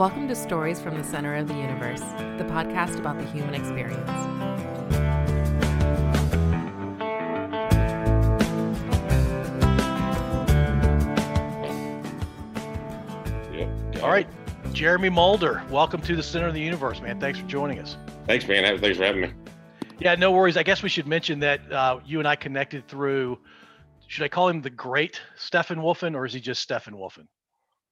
Welcome to Stories from the Center of the Universe, the podcast about the human experience. Yep. All right, Jeremy Mulder, welcome to the Center of the Universe, man. Thanks for joining us. Thanks, man. Thanks for having me. Yeah, no worries. I guess we should mention that uh, you and I connected through. Should I call him the Great Stefan Wolfen, or is he just Stefan Wolfen?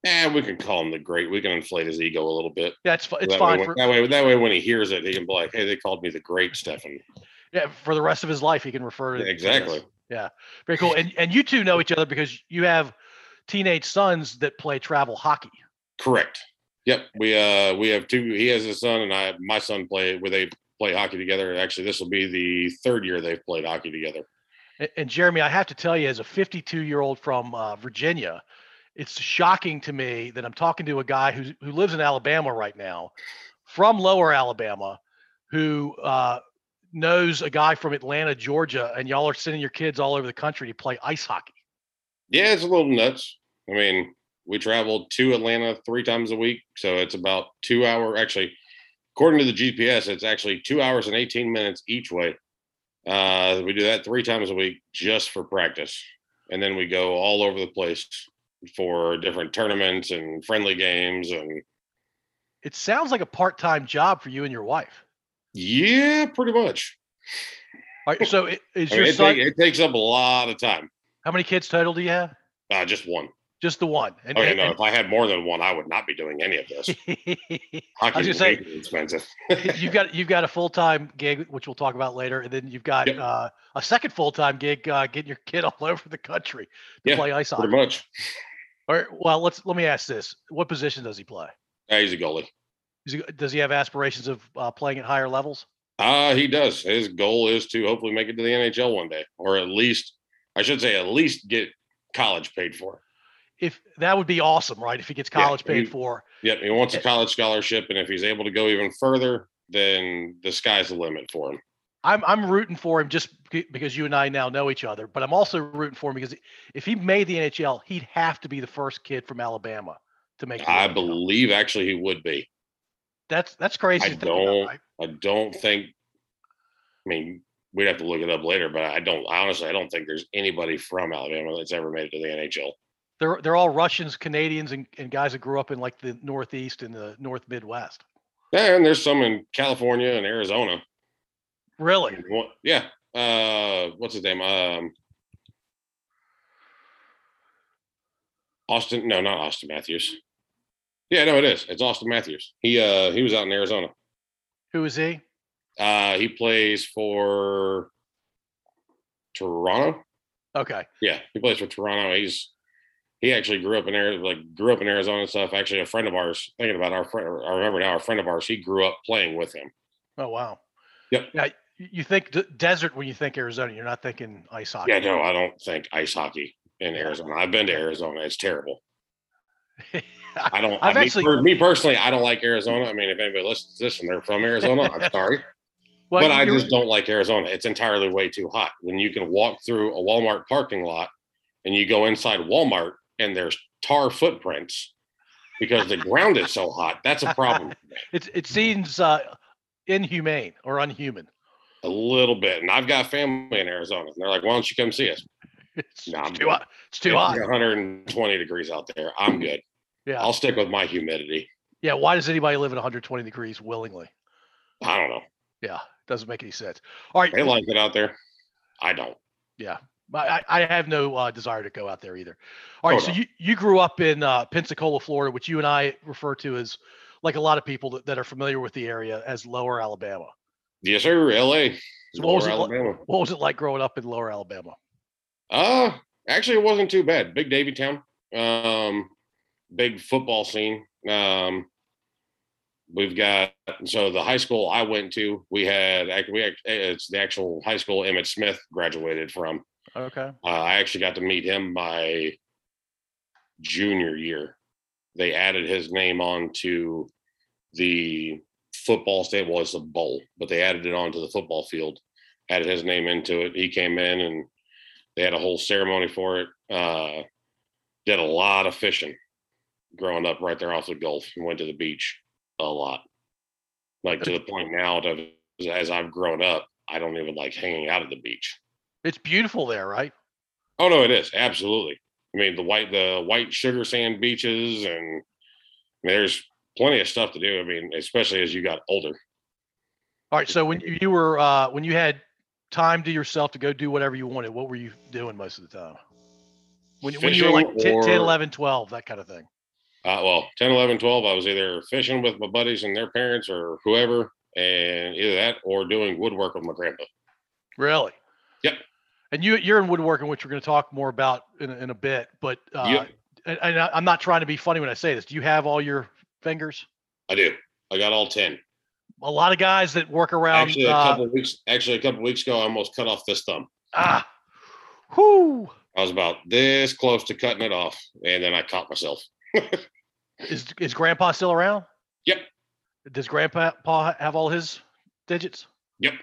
Yeah, we can call him the great. We can inflate his ego a little bit. That's it's it's that fine Way, for that way, that way, when he hears it, he can be like, "Hey, they called me the great Stefan." yeah for the rest of his life. He can refer to to this. Exactly. Very cool. And and you two know each other because you have teenage sons that play travel hockey. Correct. Yep. We uh we have two. He has his son, and I my son play where they play hockey together. Actually, this will be the third year they've played hockey together. And, and Jeremy, I have to tell you, as a 52 year old from uh, Virginia, it's shocking to me that I'm talking to a guy who who lives in Alabama right now, from Lower Alabama, who uh, knows a guy from Atlanta, Georgia, and y'all are sending your kids all over the country to play ice hockey. Yeah, it's a little nuts. I mean, we traveled to Atlanta three times a week, so it's about two hour. Actually, according to the GPS, it's actually two hours and 18 minutes each way. Uh, we do that three times a week just for practice, and then we go all over the place for different tournaments and friendly games. And It sounds like a part time job for you and your wife. yeah, pretty much. All right, so i- is I your mean, it, son? take- it takes up a lot of time. how many kids total do you have? Uh, just one. Just the one. And, Oh, yeah, and- no. If I had more than one, I would not be doing any of this. I Hockey was is gonna way say- too expensive. you've got you've got a full time gig, which we'll talk about later, and then you've got Yep. uh, a second full time gig, uh, getting your kid all over the country to Yeah, play ice hockey Pretty much. All right, well, let's let me ask this: What position does he play? Yeah, he's a goalie. He, does he have aspirations of uh, playing at higher levels? Uh, he does. His goal is to hopefully make it to the NHL one day, or at least, I should say, at least get college paid for. If that would be awesome, right? If he gets Yeah, college paid he- for, Yep, he wants a Eh. college scholarship, and if he's able to go even further, then the sky's the limit for him. I'm I'm rooting for him just because you and I now know each other. But I'm also rooting for him because if he made the NHL, he'd have to be the first kid from Alabama to make. I believe actually he would be. that's that's crazy. I think about, don't- right? I don't think. I mean, we'd have to look it up later, but I don't honestly. I don't think there's anybody from Alabama that's ever made it to the NHL. They're they're all Russians, Canadians, and, and guys that grew up in like the Northeast and the North Midwest. Yeah, and there's some in California and Arizona. Really? Yeah. Uh, what's his name? Um, Auston. No, not Auston Matthews. Yeah, no, it is. It's Auston Matthews. He uh he was out in Arizona. Who is he? Uh, he plays for Toronto. Okay. Yeah, he plays for Toronto. He's he actually grew up in Arizona, like grew up in Arizona and stuff. Actually, a friend of ours. Thinking about our friend, I remember now. A friend of ours. He grew up playing with him. Oh wow. Yep. Yeah. You think d- desert when you think Arizona, you're not thinking ice hockey. Yeah, no, I don't think ice hockey in. Arizona. I've been to Arizona. It's terrible. I don't. I've I mean, actually- for me personally, I don't like Arizona. I mean, if anybody listens to this and they're from Arizona, I'm sorry, Well, but I just don't like Arizona. It's entirely way too hot. When you can walk through a Walmart parking lot and you go inside Walmart and there's tar footprints because the ground is so hot, that's a problem. It it seems uh, inhumane or unhuman. A little bit. And I've got family in Arizona, and they're like, "Why don't you come see us?" It's, No, it's I'm too hot. It's too It's hot. 120 degrees out there. I'm good. Yeah. I'll stick with my humidity. Yeah. Why does anybody live at 120 degrees willingly? I don't know. Yeah. It doesn't make any sense. All right. They like it out there. I don't. Yeah. I, I I have no uh, desire to go out there either. All right. Oh, so no. you, you grew up in uh, Pensacola, Florida, which you and I refer to as, like a lot of people that, that are familiar with the area, as Lower Alabama. Yes, sir. L.A. So what was it like- Alabama. What was it like growing up in Lower Alabama? Uh, actually, it wasn't too bad. Big Navy town. Um, big football scene. Um, we've got so the high school I went to. We had we it's the actual high school Emmitt Smith graduated from. Okay. Uh, I actually got to meet him my junior year. They added his name onto the football state. Well, it's a bowl, but they added it onto the football field. Added his name into it. He came in and they had a whole ceremony for it. Uh, did a lot of fishing. growing up right there off the Gulf and went to the beach a lot. Like to the point now that as I've grown up, I don't even like hanging out at the beach. It's beautiful there, right? Oh no, it is absolutely. I mean the white the white sugar sand beaches and I mean, there's plenty of stuff to do. I mean, especially as you got older. All right. So when you were uh, when you had time to yourself to go do whatever you wanted, what were you doing most of the time? When, when you were like 10, or, 10, 11, 12, that kind of thing. Uh, well, 10, 11, 12, I was either fishing with my buddies and their parents or whoever, and either that or doing woodwork with my grandpa. Really? Yep. And you you're in woodworking, which we're going to talk more about in, a- in a bit. But uh, Yep. and, and I- I'm not trying to be funny when I say this. Do you have all your fingers? I do. I got all 10. A lot of guys that work around. Actually, a uh, couple weeks. Actually, a couple weeks ago, I almost cut off this thumb. ah, whoo. I was about this close to cutting it off, and then I caught myself. Is is Grandpa still around? Yep. Does Grandpa pa have all his digits? Yep.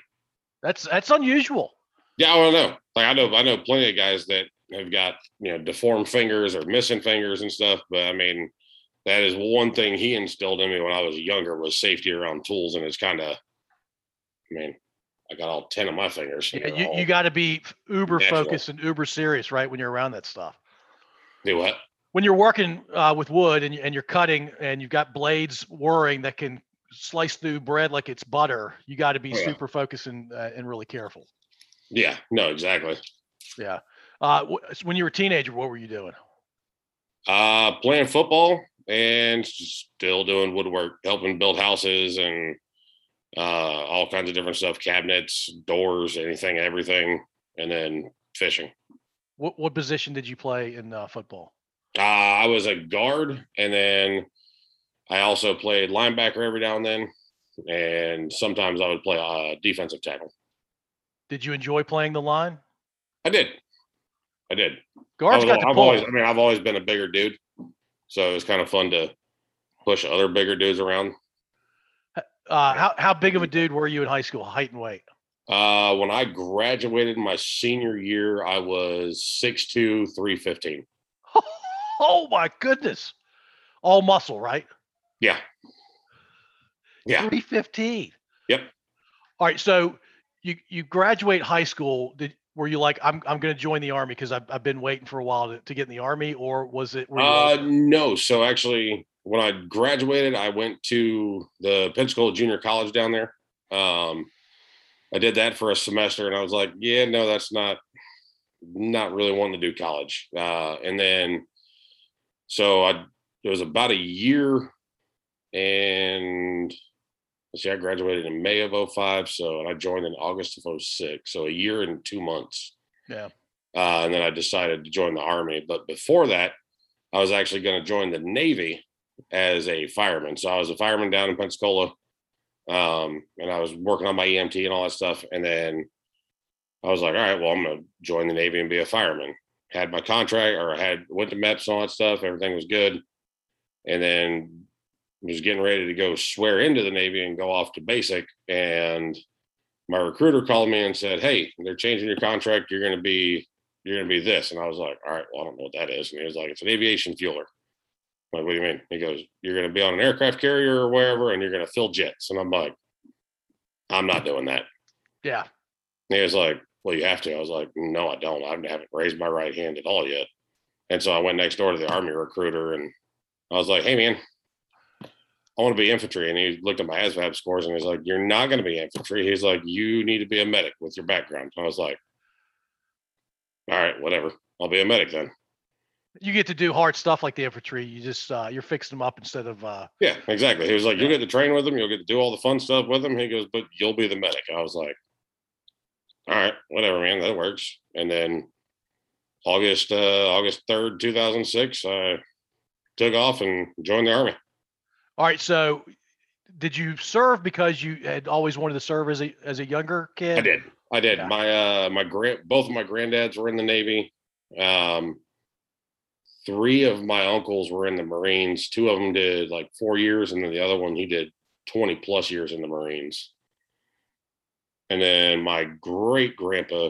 That's that's unusual. Yeah, I don't know. Like I know, I know plenty of guys that have got you know deformed fingers or missing fingers and stuff. But I mean, that is one thing he instilled in me when I was younger was safety around tools, and it's kind of, I mean, I got all ten of my fingers. Yeah, you, you got to be uber natural. focused and uber serious, right? When you're around that stuff. do what? When you're working uh, with wood and, and you're cutting and you've got blades whirring that can slice through bread like it's butter, you got to be Oh, yeah. super focused and uh, and really careful. Yeah, no, exactly. Yeah. Uh, wh- when you were a teenager, what were you doing? Uh, playing football and still doing woodwork, helping build houses and uh, all kinds of different stuff, cabinets, doors, anything, everything, and then fishing. What what position did you play in uh, football? Uh, I was a guard, and then I also played linebacker every now and then, and sometimes I would play uh, defensive tackle. Did you enjoy playing the line? I did, I did. Guards I've, got the I've pull. always, I mean, I've always been a bigger dude, so it was kind of fun to push other bigger dudes around. Uh, how how big of a dude were you in high school, height and weight? Uh, when I graduated my senior year, I was 6'2", 315. oh my goodness! All muscle, right? Yeah. Yeah. Three fifteen. Yep. All right, so you you graduate high school. Did were you like I'm I'm going to join the army because I've I've been waiting for a while to, to get in the army, or was it? Uh, no. So actually, when I graduated, I went to the Pensacola Junior College down there. Um, I did that for a semester, and I was like, yeah, no, that's not not really wanting to do college. Uh, and then, so I it was about a year, and see, I graduated in May of 05, so and I joined in August of 06, so a year and two months. Yeah. Uh, and then I decided to join the army. But before that, I was actually going to join the Navy as a fireman. So I was a fireman down in Pensacola, um, and I was working on my EMT and all that stuff. And then I was like, all right, well, I'm going to join the Navy and be a fireman. Had my contract, or I had went to MEPS and all that stuff. Everything was good, and then was getting ready to go swear into the Navy and go off to basic. And my recruiter called me and said, "Hey, they're changing your contract. You're going to be you're going to be this." And I was like, "All right, well, I don't know what that is." And he was like, "It's an aviation fueler." I'm like, what do you mean? He goes, "You're going to be on an aircraft carrier or wherever, and you're going to fill jets." And I'm like, "I'm not doing that." yeah. And he was like, "Well, you have to." I was like, "No, I don't. I haven't raised my right hand at all yet." And so I went next door to the army recruiter, and I was like, "Hey, man." I want to be infantry. And he looked at my ASVAB scores and he's like, You're not going to be infantry. He's like, You need to be a medic with your background. I was like, All right, whatever. I'll be a medic then. You get to do hard stuff like the infantry. You just uh, you're fixing them up instead of uh, Yeah, exactly. He was like, You'll get to train with them. You'll get to do all the fun stuff with them. He goes, But you'll be the medic. I was like, All right, whatever, man. That works. And then August, uh, August 3rd, 2006, I took off and joined the army. All right. So, did you serve because you had always wanted to serve as a as a younger kid? I did. I did. Yeah. My uh my grand both of my granddads were in the Navy. Um three of my uncles were in the Marines. Two of them did like four years, and then the other one he did 20 plus years in the Marines. And then my great grandpa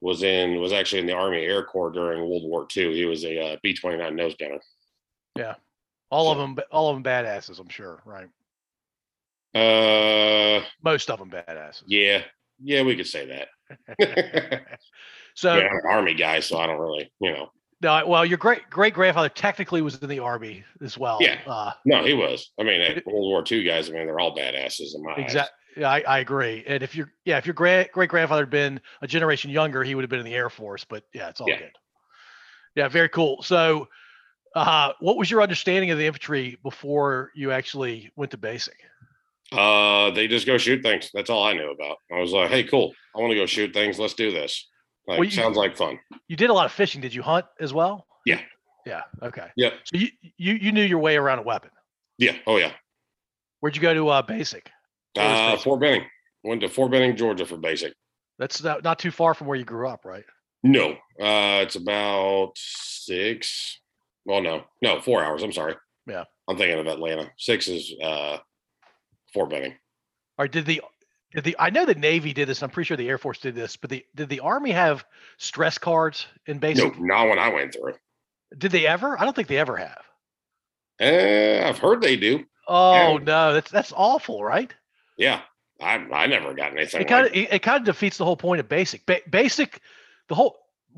was in was actually in the Army Air Corps during World War II. He was a uh, B 29 nose gunner. Yeah. All of them, all of them badasses. I'm sure, right? Uh, Most of them badasses. yeah, yeah, we could say that. so, yeah, I'm an army guy, so I don't really, you know. no, well, your great great grandfather technically was in the army as well. Yeah. Uh, No, he was. I mean, eh, World War II guys. I mean, they're all badasses in my. Exactly. Yeah, I, I agree. And if your yeah, if your great great grandfather had been a generation younger, he would have been in the Air Force. But yeah, it's all Yeah. good. Yeah, very cool. So, uh, what was your understanding of the infantry before you actually went to basic? Uh, they just go shoot things. That's all I knew about. I was like, hey, cool. I want to go shoot things. Let's do this. Like, Well, you- sounds like fun. You did a lot of fishing. Did you hunt as well? Yeah. Yeah. Okay. Yeah. So you you you knew your way around a weapon. Yeah. Oh yeah. Where'd you go to uh, basic? Uh, basic? Fort Benning. Went to Fort Benning, Georgia for basic. That's not, not too far from where you grew up, right? No, uh, it's about six. Well, no, no, four hours. I'm sorry. Yeah. I'm thinking of Atlanta. Six is uh, Fort Benning. Or did the did the I know the Navy did this. I'm pretty sure the Air Force did this, but the did the Army have stress cards in No, basic? not when I went through. Did they ever? I don't think they ever have. Uh, I've heard they do. Oh Yeah. no, that's that's awful, right? Yeah, I I never got anything. It kind of like, it, it kind of defeats the whole point of basic. Ba- basic, the whole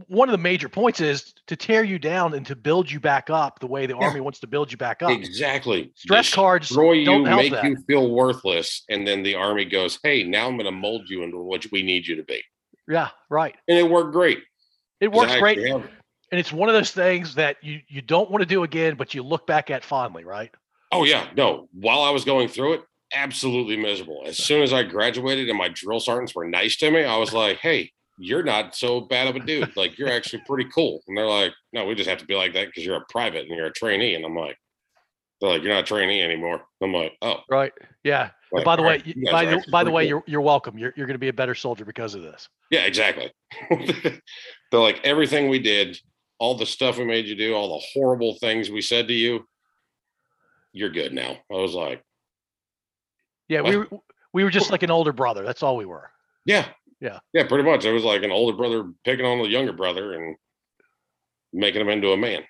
one of the major points is to tear you down and to build you back up the way the Yeah. Army wants to build you back up. exactly. Stress cards Destroy you, make that. you feel worthless, and then the army goes, "Hey, now I'm going to mold you into what we need you to be," Yeah, right. and it worked great. It works great, and it's one of those things that you you don't want to do again, but you look back at fondly, right? Oh yeah, no. While I was going through it, absolutely miserable. As soon as I graduated and my drill sergeants were nice to me, I was like, "Hey, you're not so bad of a dude. Like you're actually pretty cool." And they're like, "No, we just have to be like that because you're a private and you're a trainee." And I'm like, "They're like, you're not a trainee anymore." I'm like, "Oh." Right. Yeah. Like, by the way, right, you by the by the way, cool. you're you're welcome. You're you're going to be a better soldier because of this. Yeah, exactly. They're like everything we did, all the stuff we made you do, all the horrible things we said to you. You're good now. I was like, Yeah, we were we were just like an older brother. That's all we were. yeah, Yeah. yeah, pretty much. It was like an older brother picking on the younger brother and making him into a man.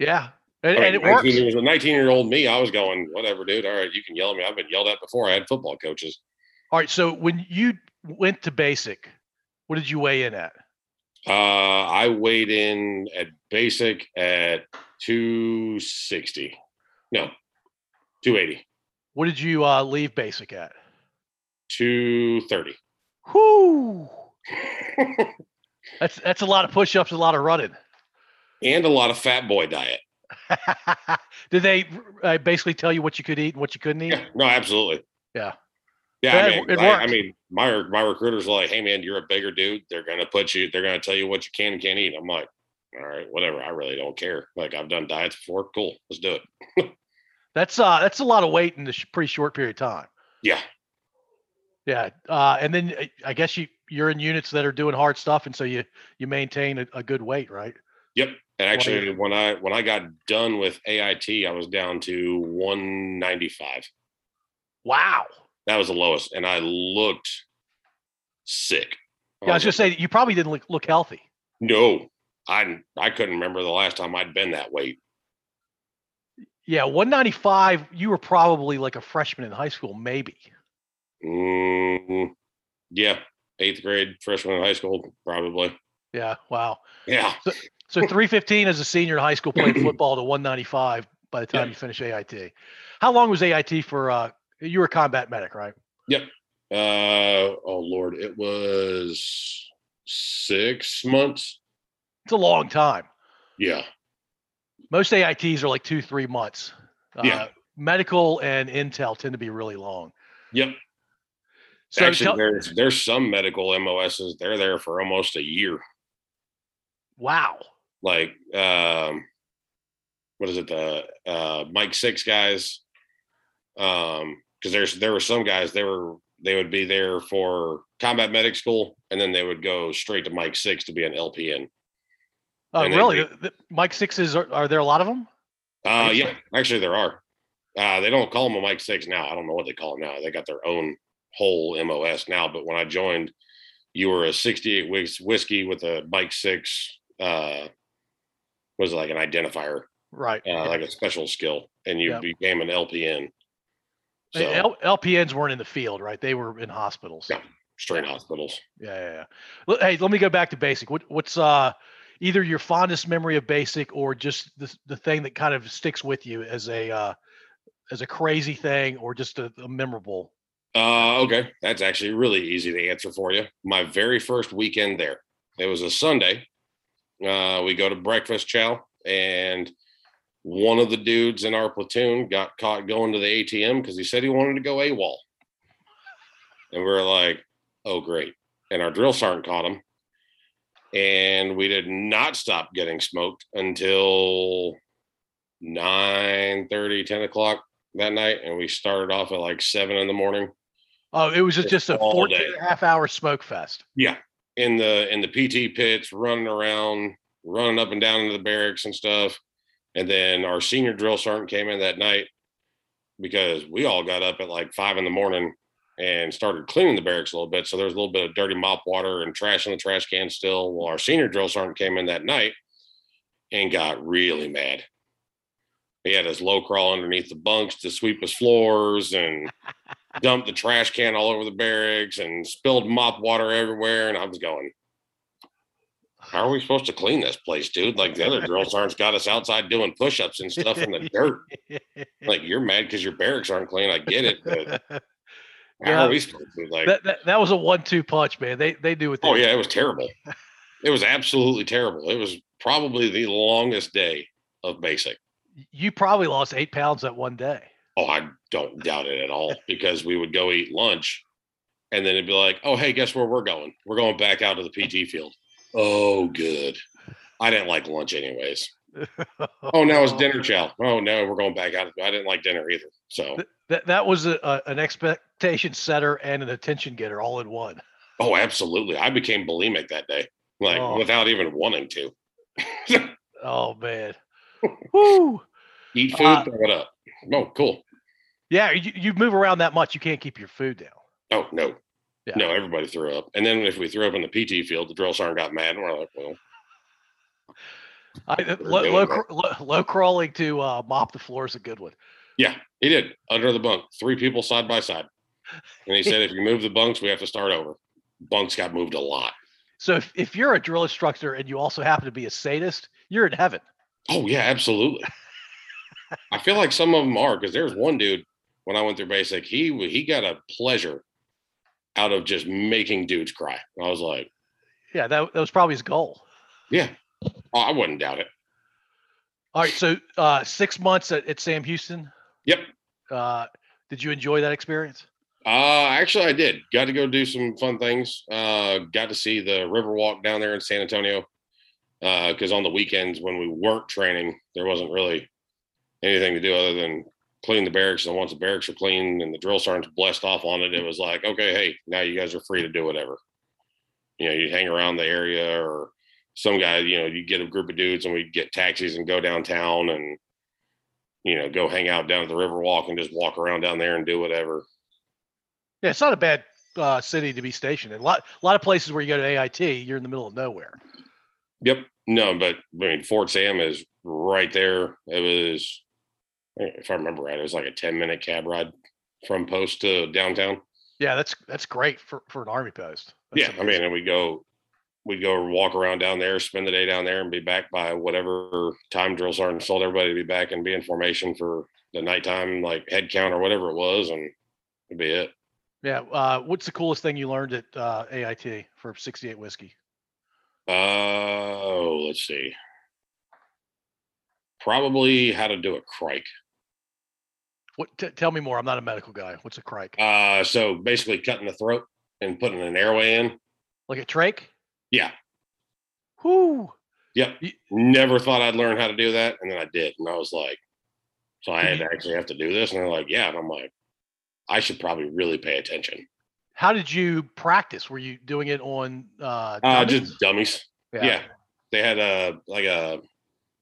Yeah. And, I mean, and it 19 works. years- a 19 year old me, I was going, whatever, dude. All right, you can yell at me. I've been yelled at before. I had football coaches. All right. So when you went to basic, what did you weigh in at? Uh, I weighed in at basic at 260. No, 280, What did you uh, leave basic at? 230. Whoo! That's that's a lot of push-ups, a lot of running. and a lot of fat boy diet. Did they uh, basically tell you what you could eat and what you couldn't eat? Yeah, no, absolutely. Yeah. Yeah, I mean, I, I mean, my my recruiters are like, "Hey, man, you're a bigger dude. They're gonna put you. They're gonna tell you what you can and can't eat." I'm like, "All right, whatever. I really don't care. Like, I've done diets before. Cool, let's do it." That's uh that's a lot of weight in a sh- pretty short period of time. Yeah, Yeah. Uh, and then uh, I guess you you're in units that are doing hard stuff, and so you you maintain a, a good weight, right? yep. And actually, when I when I got done with AIT, I was down to 195. Wow. That was the lowest, and I looked sick. Yeah, I was gonna say you probably didn't look, look healthy. no. I I couldn't remember the last time I'd been that weight. Yeah, 195. You were probably like a freshman in high school, maybe. Mm, yeah, eighth grade, freshman in high school, probably. Yeah. Wow. Yeah, So 315 as a senior in high school playing football to 195 by the time Yeah. you finish AIT. How long was AIT for? Uh, you were a combat medic, right? Uh oh Lord, it was six months. It's a long time. Yeah. Most AITs are like two, three months. Uh, Yeah. Medical and intel tend to be really long. Yep. So Actually, tell- there's there's some medical MOSs. They're there for almost a year. wow. Like um, what is it? The uh, Mike Six guys. Um, because there's there were some guys they were they would be there for combat medic school and then they would go straight to Mike Six to be an LPN. Oh, then really? they- The- the Mike sixes are, are there a lot of them? Uh, yeah, actually there are. Uh, they don't call them a Mike Six now. I don't know what they call them now. They got their own whole MOS now. But when I joined, you were a 68 whis- whiskey with a Mike Six. Uh, was like an identifier, Right. uh, like a special skill, and you Yep. became an LPN. So L- LPNs weren't in the field, right? They were in hospitals. Yeah. straight hospitals. Yeah, yeah, yeah. Hey, let me go back to basic. What, what's uh either your fondest memory of basic or just the the thing that kind of sticks with you as a uh as a crazy thing or just a, a memorable? Uh, okay, that's actually really easy to answer for you. My very first weekend there, it was a Sunday. Uh, we go to breakfast chow, and one of the dudes in our platoon got caught going to the ATM because he said he wanted to go AWOL. And we are like, oh, great. And our drill sergeant caught him. And we did not stop getting smoked until 9 30, 10 o'clock that night. And we started off at like seven in the morning. Oh, it was just, Just a all 14 day. and a half hour smoke fest. Yeah, in the in the PT pits, running around, running up and down into the barracks and stuff. And then our senior drill sergeant came in that night because we all got up at like five in the morning and started cleaning the barracks a little bit. So there was a little bit of dirty mop water and trash in the trash can still. Well, our senior drill sergeant came in that night and got really mad. He had his low crawl underneath the bunks to sweep his floors and dumped the trash can all over the barracks and spilled mop water everywhere. And I was going, How are we supposed to clean this place, dude? Like the other drill sergeants got us outside doing push ups and stuff in the dirt. Like you're mad because your barracks aren't clean. I get it, but how Yeah. are we supposed to? Like, that, that that was a one two punch, man. They they do what they oh, yeah, it was terrible. It was absolutely terrible. It was probably the longest day of basic. You probably lost eight pounds that one day. Oh, I don't doubt it at all because we would go eat lunch and then it'd be like, oh, hey, guess where we're going? We're going back out to the PT field. Oh, good. I didn't like lunch anyways. Oh, now it's dinner chow. Oh, no, we're going back out. I didn't like dinner either. So, That that was a, a, an expectation setter and an attention getter all in one. oh, absolutely. I became bulimic that day, like Oh. without even wanting to. Oh man. Woo. Eat food, Uh, throw it up. Oh, cool. Yeah, you, you move around that much, you can't keep your food down. Oh, no. Yeah. No, everybody threw up. And then if we threw up in the PT field, the drill sergeant got mad and we're like, well, I, low, low, low, low crawling to uh, mop the floor is a good one. Yeah, he did under the bunk, three people side by side. And he said, if you move the bunks, we have to start over. Bunks got moved a lot. So if, if you're a drill instructor and you also happen to be a sadist, you're in heaven. Oh, yeah, absolutely. I feel like some of them are because there's one dude when I went through basic, he he got a pleasure out of just making dudes cry. I was like, Yeah, that, that was probably his goal. yeah, oh, I wouldn't doubt it. All right, so uh, six months at, at Sam Houston. Yep. Uh, did you enjoy that experience? Uh, actually, I did. Got to go do some fun things. Uh, got to see the Riverwalk down there in San Antonio. Because on the weekends when we weren't training, there wasn't really anything to do other than clean the barracks. And once the barracks are clean and the drill sergeants blessed off on it, it was like, okay, hey, now you guys are free to do whatever. You know, you hang around the area, or some guy, you know, you get a group of dudes and we get taxis and go downtown and you know go hang out down at the Riverwalk and just walk around down there and do whatever. Yeah, it's not a bad uh, city to be stationed in. A lot, a lot of places where you go to AIT, you're in the middle of nowhere. Yep. No, but I mean, Fort Sam is right there. It was, if I remember right, it was like a 10 minute cab ride from post to downtown. Yeah, that's that's great for, for an army post. That's yeah. I mean, and we go, we'd go walk around down there, spend the day down there, and be back by whatever time drill sergeant told everybody to be back and be in formation for the nighttime, like head count or whatever it was. And it'd be it. yeah. Uh, what's the coolest thing you learned at uh, AIT for 68 whiskey? Oh, let's see. Probably how to do a cric. What? T- tell me more. I'm not a medical guy. What's a cric? Uh, so basically cutting the throat and putting an airway in. like a trach? Yeah. Whoo! Yep. You- Never thought I'd learn how to do that. And then I did. And I was like, so I had you- to actually have to do this. And they're like, yeah. And I'm like, I should probably really pay attention. How did you practice? Were you doing it on uh, Uh, just dummies. Yeah. They had a, like a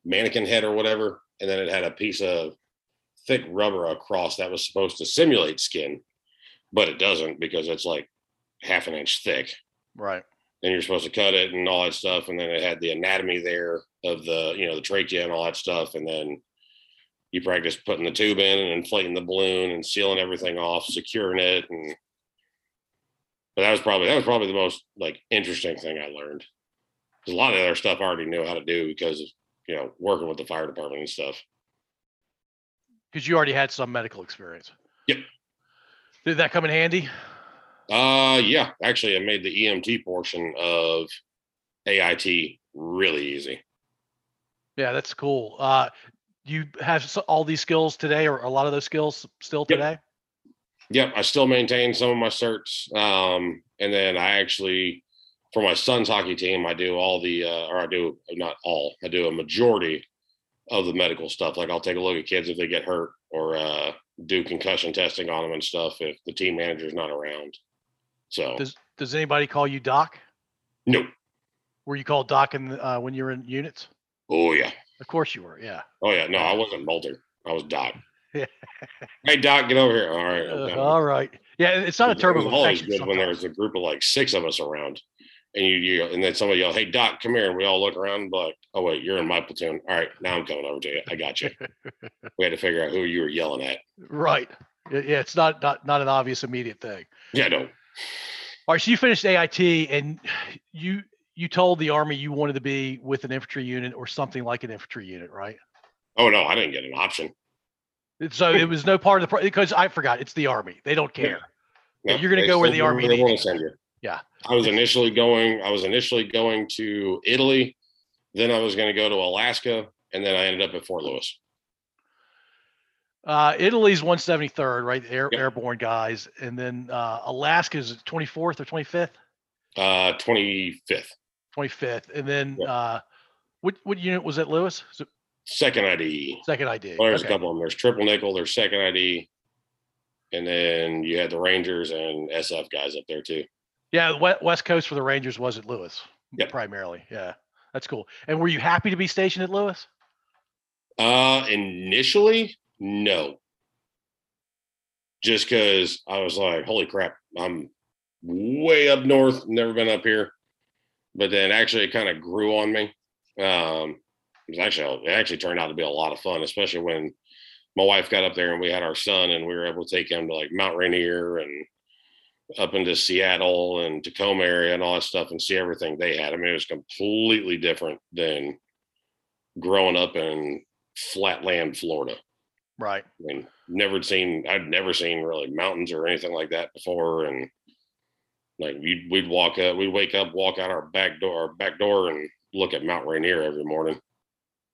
mannequin head or whatever. And then it had a piece of thick rubber across that was supposed to simulate skin, but it doesn't because it's like half an inch thick. Right. and you're supposed to cut it and all that stuff. And then it had the anatomy there of the, you know, the trachea and all that stuff. And then you practice putting the tube in and inflating the balloon and sealing everything off, securing it. And, but that was probably, that was probably the most like interesting thing I learned. Cause a lot of other stuff I already knew how to do because of, you know, working with the fire department and stuff. Because you already had some medical experience. Yep. Did that come in handy? Uh, yeah, actually, I made the EMT portion of AIT really easy. Yeah, that's cool. Uh, you have all these skills today, or a lot of those skills still Yep. today? Yep, I still maintain some of my certs. Um, and then I actually, for my son's hockey team, I do all the, uh, or I do not all, I do a majority of the medical stuff. Like I'll take a look at kids if they get hurt or uh, do concussion testing on them and stuff if the team manager's not around. So, Does Does anybody call you Doc? no. Were you called Doc in, the- uh, when you were in units? Oh, yeah. Of course you were. Yeah. Oh, yeah. No, I wasn't Mulder. I was Doc. Hey, Doc, get over here. All right. Uh, all right. Yeah, it's not a It was always good when there sometimes. was a group of like six of us around, and you, you and then somebody yell, "Hey Doc, come here!" And we all look around and like, "Oh wait, you're in my platoon. All right, now I'm coming over to you. I got you." we had to figure out who you were yelling at. Right. Yeah, it's not not not an obvious immediate thing. Yeah, no, All right, so you finished AIT and you you told the army you wanted to be with an infantry unit or something like an infantry unit, right? oh no, I didn't get an option. So it was no part of the because I forgot it's the army. They don't care. Yeah, you're gonna go where the army needs you. Yeah. I was initially going. I was initially going to Italy, then I was going to go to Alaska, and then I ended up at Fort Lewis. Uh, Italy's 173rd, right? Air, Yep. Airborne guys, and then uh, Alaska's 24th or 25th, Uh, twenty fifth, 25th, and then Yep. uh, what what unit was at Lewis? Is it second ID. second ID. Well, there's Okay. a couple of them. There's triple nickel. There's second ID, and then you had the Rangers and SF guys up there too. Yeah, West Coast for the Rangers was at Lewis Yep. primarily. Yeah, that's cool. And were you happy to be stationed at Lewis? Uh, initially, no. Just because I was like, holy crap, I'm way up north, never been up here. But then actually, it kind of grew on me. Um, it was actually, it actually turned out to be a lot of fun, especially when my wife got up there and we had our son and we were able to take him to like Mount Rainier and up into Seattle and Tacoma area and all that stuff and see everything they had. I mean, it was completely different than growing up in flatland Florida. Right. I mean, never seen, I'd never seen really mountains or anything like that before. And like we'd, we'd walk up, we'd wake up, walk out our back door, our back door and look at Mount Rainier every morning.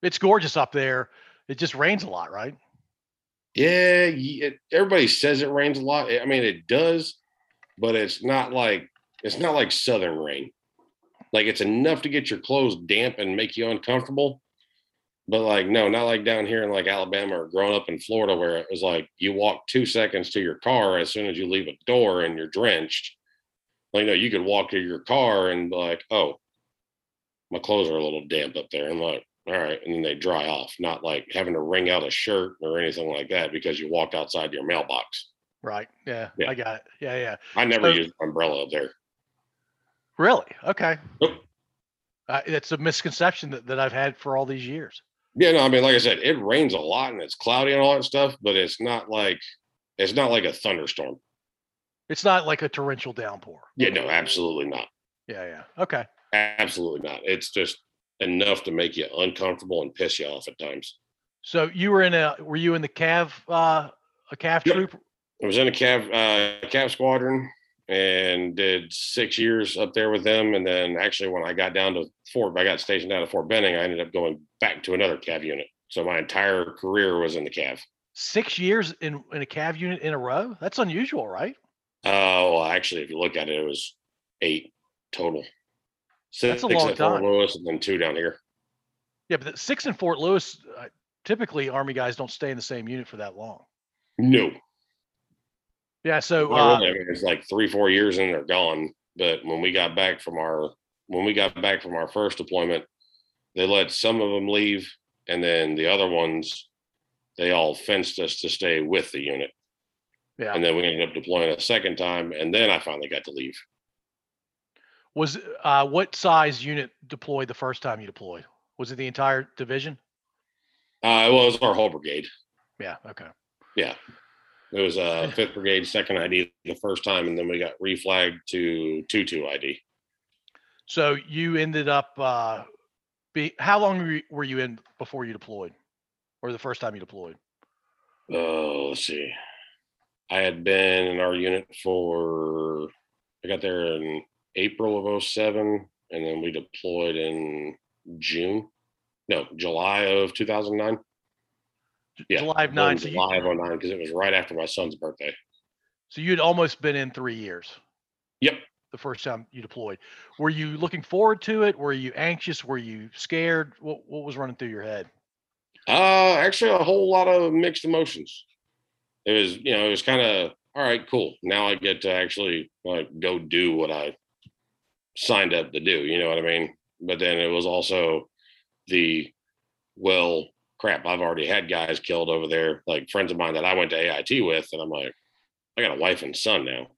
It's gorgeous up there. It just rains a lot, right? Yeah, it, everybody says it rains a lot. I mean, it does, but it's not like it's not like southern rain. Like it's enough to get your clothes damp and make you uncomfortable. But like no, not like down here in like Alabama or growing up in Florida where it was like you walk two seconds to your car as soon as you leave a door and you're drenched. Like no, you could walk to your car and be like, oh, my clothes are a little damp up there. I'm like, all right, and then they dry off, not like having to wring out a shirt or anything like that because you walked outside your mailbox. Right. Yeah, Yeah. I got it. Yeah, yeah. I never So- used an umbrella up there. Really? Okay. Nope. Uh, it's a misconception that, that I've had for all these years. Yeah, no, I mean, like I said, it rains a lot and it's cloudy and all that stuff, but it's not like it's not like a thunderstorm. It's not like a torrential downpour. Yeah, no, absolutely not. Yeah, yeah. Okay. Absolutely not. It's just enough to make you uncomfortable and piss you off at times. So you were in a were you in the Cav uh a Cav Yep. troop? I was in a Cav uh, Cav squadron and did six years up there with them. And then actually, when I got down to Fort, I got stationed down at Fort Benning. I ended up going back to another Cav unit. So my entire career was in the Cav. Six years in in a Cav unit in a row? That's unusual, right? Oh, well, actually, if you look at it, it was eight total. Six That's a long at Fort time. Lewis and then two down here. Yeah, but the six in Fort Lewis, uh, typically Army guys don't stay in the same unit for that long. No, Yeah, so uh, really. I mean, it's like three, four years and they're gone. But when we got back from our when we got back from our first deployment, they let some of them leave, and then the other ones, they all fenced us to stay with the unit. yeah. And then we ended up deploying a second time, and then I finally got to leave. Was uh, what size unit deployed the first time you deployed? Was it the entire division? Uh, well, it was our whole brigade. Yeah. Okay. Yeah. It was uh fifth brigade, second ID the first time, and then we got reflagged to two two ID. So you ended up uh, be how long were you, in before you deployed, or the first time you deployed? Oh, let's see. I had been in our unit for I got there in April of 07, and then we deployed in June. No, July of 2009. Yeah, July of nine. So you, July of 09, because it was right after my son's birthday. so you'd almost been in three years. Yep. The first time you deployed, were you looking forward to it? Were you anxious? Were you scared? What What was running through your head? Uh, actually, a whole lot of mixed emotions. It was, you know, it was kind of all right, cool. Now I get to actually like go do what I signed up to do. You know what I mean? But then it was also the well, crap. I've already had guys killed over there, like friends of mine that I went to AIT with, and I'm like, I got a wife and son now.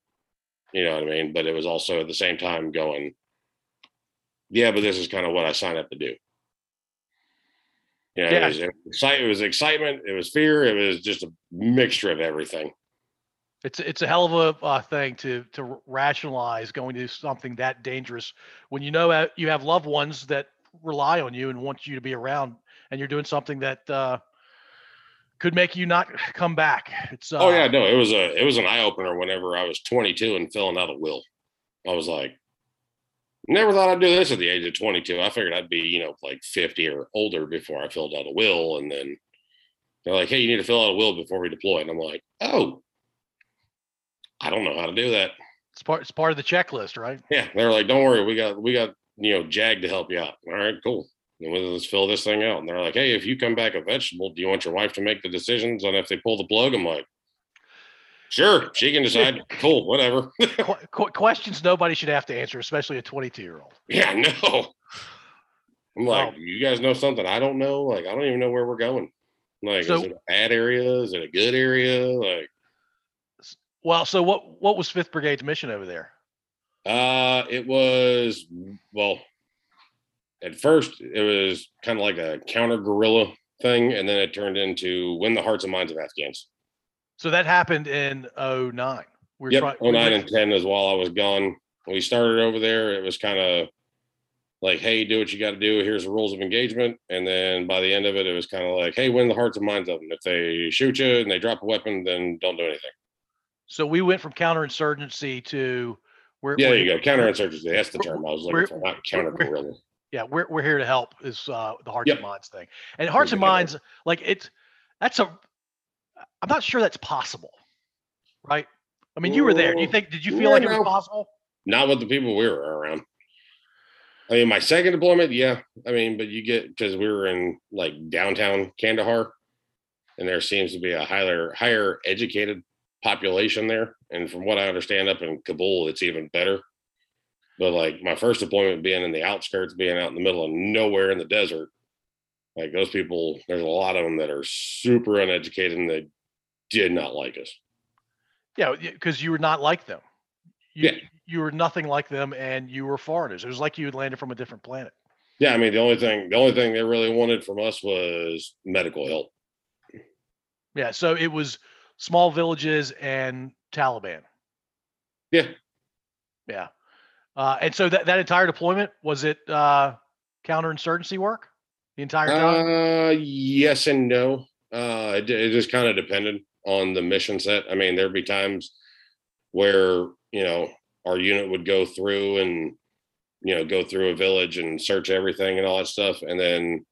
You know what I mean? But it was also at the same time going, yeah, but this is kind of what I signed up to do. You know, Yeah. it was excitement. It was excitement. It was fear. It was just a mixture of everything. It's it's a hell of a uh, thing to to rationalize going to something that dangerous when you know uh, you have loved ones that rely on you and want you to be around, and you're doing something that uh, could make you not come back. It's uh, oh yeah, no, it was a it was an eye opener. Whenever I was 22 and filling out a will, I was like, never thought I'd do this at the age of 22. I figured I'd be you know like 50 or older before I filled out a will, and then they're like, hey, you need to fill out a will before we deploy, and I'm like, oh, I don't know how to do that. It's part it's part of the checklist, right? Yeah, they're like, don't worry, we got we got you know JAG to help you out. All right, cool. Let's fill this thing out. And they're like, hey, if you come back a vegetable, do you want your wife to make the decisions on if they pull the plug? I'm like, sure, she can decide. cool, whatever. Qu- qu- questions nobody should have to answer, especially a 22 year old. yeah, no. I'm like, you guys know something I don't know? Like, I don't even know where we're going. Like, So- is it a bad area? Is it a good area? Like, Well, so what what was Fifth Brigade's mission over there? Uh, it was well. At first, it was kind of like a counter guerrilla thing, and then it turned into win the hearts and minds of Afghans. So that happened in 09. We were Yep, try- we 09 and 10 is while I was gone. When we started over there, it was kind of like, hey, do what you got to do. Here's the rules of engagement. And then by the end of it, it was kind of like, hey, win the hearts and minds of them. If they shoot you and they drop a weapon, then don't do anything. So we went from counterinsurgency to where Yeah, there you go. Counterinsurgency. That's the term I was We're- looking for, not counter guerrilla. Yeah we're, we're here to help is uh the hearts Yep. and minds thing and hearts and minds like it's that's a i'm not sure that's possible right i mean you were there do you think did you feel yeah, like it was no. possible not with the people we were around. I mean, my second deployment, yeah. I mean, but you get because we were in like downtown Kandahar, and there seems to be a higher higher educated population there. And from what I understand, up in Kabul, it's even better. But like my first deployment being in the outskirts, being out in the middle of nowhere in the desert, like those people, there's a lot of them that are super uneducated and they did not like us. yeah because you were not like them you, Yeah. you were nothing like them and you were foreigners it was like you had landed from a different planet Yeah, I mean the only thing the only thing they really wanted from us was medical help. yeah so it was small villages and taliban Yeah. yeah uh and so that, that entire deployment was it uh counterinsurgency work the entire time Uh, yes and no. Uh, it, it just kind of depended on the mission set. I mean, there'd be times where you know our unit would go through and you know go through a village and search everything and all that stuff, and then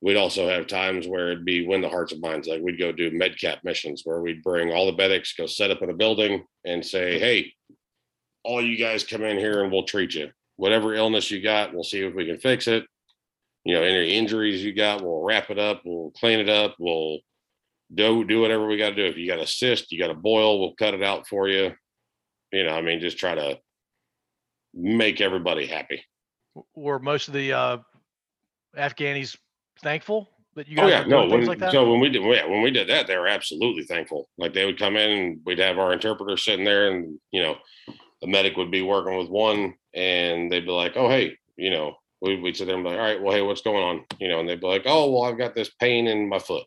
we'd also have times where it'd be win the hearts and minds. Like we'd go do medcap missions where we'd bring all the medics, go set up in a building, and say, "Hey, all you guys come in here and we'll treat you. Whatever illness you got, we'll see if we can fix it." you know, any injuries you got, we'll wrap it up, we'll clean it up, we'll do do whatever we got to do. If you got a cyst, you got a boil, we'll cut it out for you. You know, I mean, just try to make everybody happy. were most of the uh afghanis thankful that you Oh yeah, no. When, like that so when we did, yeah, when we did that, they were absolutely thankful. Like they would come in and we'd have our interpreter sitting there, and you know, a medic would be working with one and they'd be like, oh, hey, you know, we, we'd sit there and be like, all right, well, hey, what's going on? You know, and they'd be like, oh, well, I've got this pain in my foot.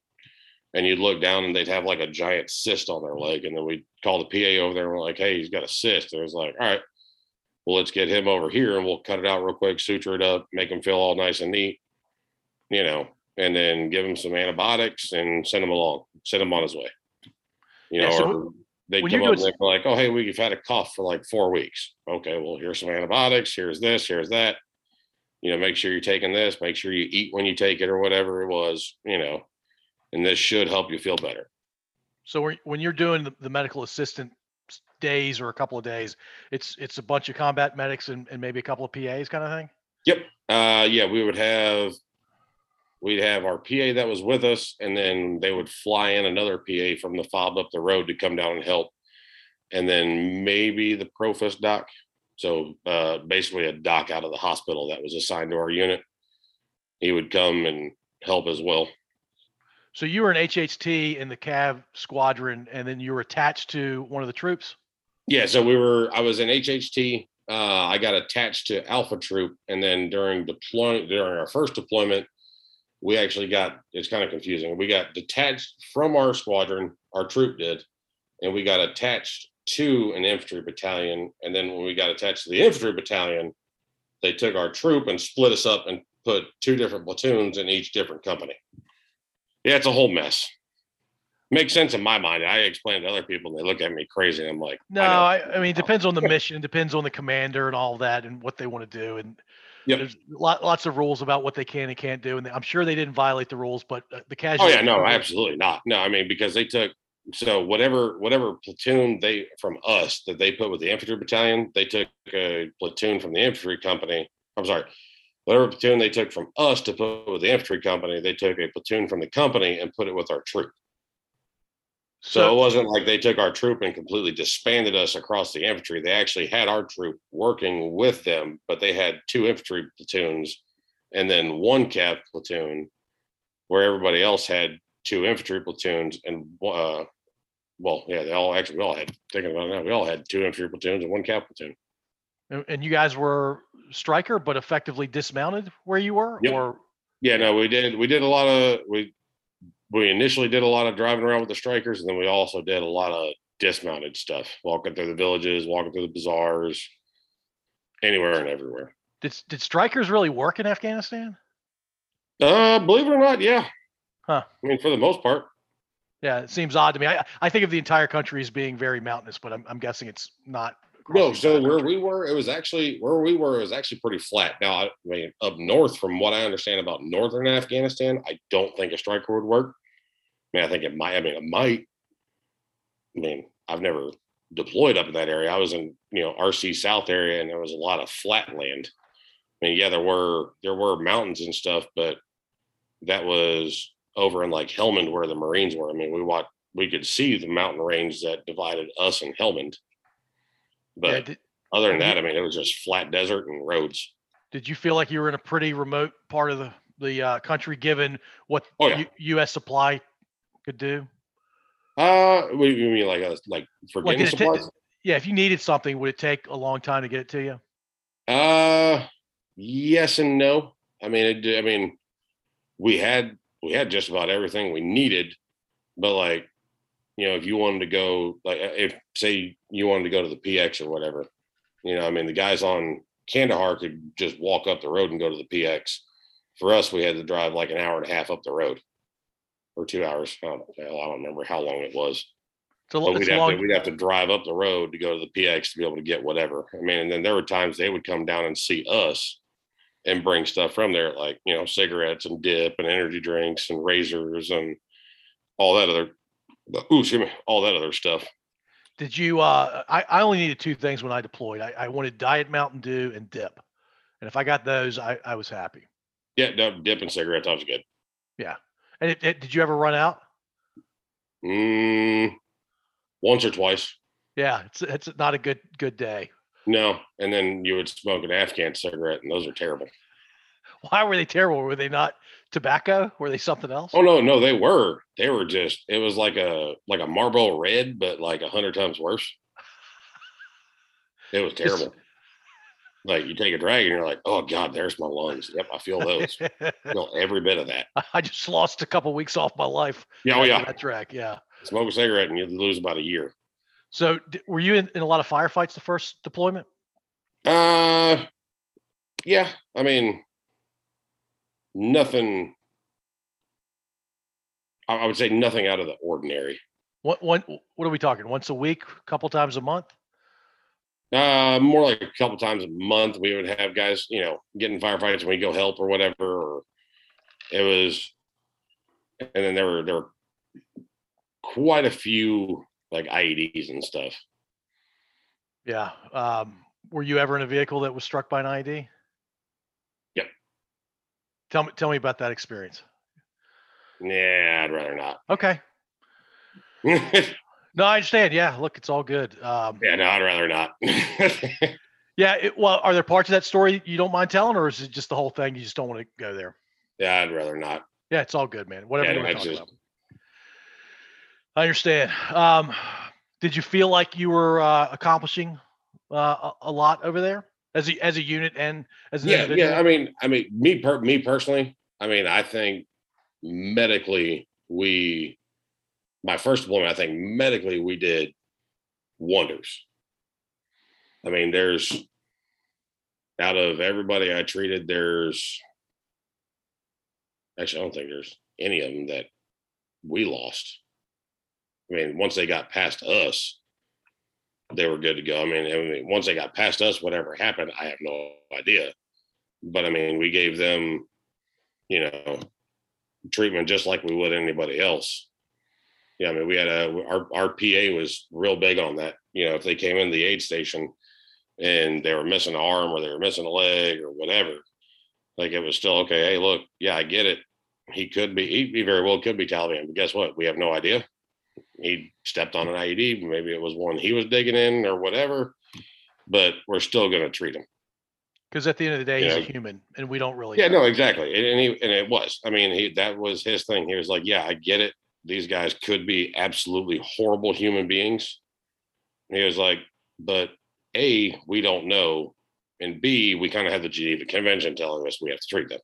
And you'd look down and they'd have like a giant cyst on their leg. And then we'd call the PA over there and we're like, hey, he's got a cyst. And it was like, all right, well, let's get him over here and we'll cut it out real quick, suture it up, make him feel all nice and neat, you know, and then give him some antibiotics and send him along, send him on his way. You know, Yeah, so or they when come up doing- like, oh, hey, we've had a cough for like four weeks. Okay, well, here's some antibiotics. Here's this, here's that. You know, make sure you're taking this, make sure you eat when you take it or whatever it was, you know, and this should help you feel better. So when- you're doing the, the medical assistant days or a couple of days, it's it's a bunch of combat medics and, and maybe a couple of PAs kind of thing. Yep. Uh, yeah, we would have we'd have our PA that was with us, and then they would fly in another PA from the fob up the road to come down and help, and then maybe the PROFIS doc. So uh, basically, a doc out of the hospital that was assigned to our unit. He would come and help as well. So you were an HHT in the Cav squadron, and then you were attached to one of the troops. Yeah, so we were. I was in HHT. Uh, I got attached to Alpha Troop, and then during deployment, during our first deployment, we actually got. It's kind of confusing. We got detached from our squadron. Our troop did, and we got attached to an infantry battalion. And then when we got attached to the infantry battalion, they took our troop and split us up and put two different platoons in each different company. Yeah, it's a whole mess. Makes sense in my mind. I explain to other people, and they look at me crazy. I'm like, No, I, I, I mean, it depends on the mission, depends on the commander and all that, and what they want to do. And Yep. there's lot, lots of rules about what they can and can't do. And I'm sure they didn't violate the rules, but uh, the casual. Oh yeah, no, absolutely not. No, I mean because they took so whatever whatever platoon they from us that they put with the infantry battalion, they took a platoon from the infantry company. I'm sorry, whatever platoon they took from us to put with the infantry company, they took a platoon from the company and put it with our troop. So, it wasn't like they took our troop and completely disbanded us across the infantry. They actually had our troop working with them, but they had two infantry platoons and then one cav platoon, where everybody else had two infantry platoons and uh, well, yeah, they all actually we all had thinking about it now, we all had two infantry platoons and one cav platoon. And, and you guys were Stryker, but effectively dismounted where you were, Yep. or Yeah, no, we did we did a lot of we we initially did a lot of driving around with the Strykers, and then we also did a lot of dismounted stuff, walking through the villages, walking through the bazaars, anywhere and everywhere. did did Strykers really work in Afghanistan? Uh, believe it or not, yeah. Huh. I mean, for the most part. Yeah, it seems odd to me. I, I think of the entire country as being very mountainous, but I'm, I'm guessing it's not. No, so where country. we were, it was actually where we were. It was actually pretty flat. Now, I mean, up north, from what I understand about northern Afghanistan, I don't think a Stryker would work. I mean, I think it might. I mean, it might. I mean, I've never deployed up in that area. I was in you know RC South area, and there was a lot of flat land. I mean, yeah, there were there were mountains and stuff, but that was over in like Helmand where the Marines were. I mean, we watched we could see the mountain range that divided us and Helmand. But Yeah, did, other than that, I mean, it was just flat desert and roads. did you feel like you were in a pretty remote part of the the uh, country, given what Oh, yeah. U, U.S. supply could do? Uh, what do you mean, like, uh, like for Like, getting did it supplies? Yeah, if you needed something, would it take a long time to get it to you? Uh, yes and no. I mean, it, I mean, we had we had just about everything we needed, but like, you know, if you wanted to go, like, uh, if say you wanted to go to the PX or whatever, you know, I mean, the guys on Kandahar could just walk up the road and go to the PX. For us, we had to drive like an hour and a half up the road, or two hours. I don't, I don't remember how long it was. It's a, but we'd have long. to we'd have to drive up the road to go to the PX to be able to get whatever. I mean, and then there were times they would come down and see us and bring stuff from there, like you know, cigarettes and dip and energy drinks and razors and all that other. Ooh, excuse me, all that other stuff. Did you? Uh, I, I only needed two things when I deployed. I, I wanted Diet Mountain Dew and dip, and if I got those, I, I was happy. Yeah, no, dip and cigarettes. That was good. Yeah. And it, it- did you ever run out? Mm, once or twice. Yeah, it's it's not a good good day. No, and then you would smoke an Afghan cigarette, and those are terrible. Why were they terrible? Were they not tobacco? Were they something else? Oh no, no, they were. They were just. It was like a like a Marlboro Red, but like a hundred times worse. It was terrible. like you take a drag and you're like, oh God, there's my lungs. Yep, I feel those. I feel every bit of that. I just lost a couple weeks off my life. Yeah, oh yeah. That track, yeah. Smoke a cigarette and you lose about a year. So were you in, in a lot of firefights the first deployment? Uh, yeah. I mean, nothing. I would say nothing out of the ordinary. What one what are we talking? Once a week, a couple times a month? Uh, more like a couple times a month, we would have guys, you know, getting firefights when we go help or whatever. Or it was, and then there were there were quite a few like IEDs and stuff. Yeah. Um, were you ever in a vehicle that was struck by an IED? Tell me tell me about that experience. Yeah, I'd rather not. Okay. No, I understand. Yeah, look, it's all good. Um, yeah, no, I'd rather not. yeah. It, well, are there parts of that story you don't mind telling, or is it just the whole thing? You just don't want to go there. yeah, I'd rather not. Yeah, it's all good, man. Whatever Yeah, you want to talk just- about. I understand. Um, did you feel like you were uh, accomplishing uh, a, a lot over there as a as a unit and as an yeah, individual? yeah. I mean, I mean, me per me personally, I mean, I think medically we, my first deployment, I think medically we did wonders. I mean, there's out of everybody I treated, there's actually I don't think there's any of them that we lost. I mean, once they got past us, they were good to go. I mean, I mean, once they got past us, whatever happened, I have no idea. But I mean, we gave them, you know, treatment just like we would anybody else. Yeah, I mean, we had a our our PA was real big on that. You know, if they came in the aid station and they were missing an arm or they were missing a leg or whatever, like it was still okay. Hey, look, yeah, I get it. He could be, he, he very well could be Taliban, but guess what? We have no idea. He stepped on an IED. Maybe it was one he was digging in or whatever, but we're still going to treat him. Because at the end of the day, he's a human, and we don't really. Yeah, know. no, exactly. And, and he and it was. I mean, he that was his thing. He was like, Yeah, I get it. These guys could be absolutely horrible human beings. And he was like, but A, we don't know. And B, we kind of have the Geneva Convention telling us we have to treat them.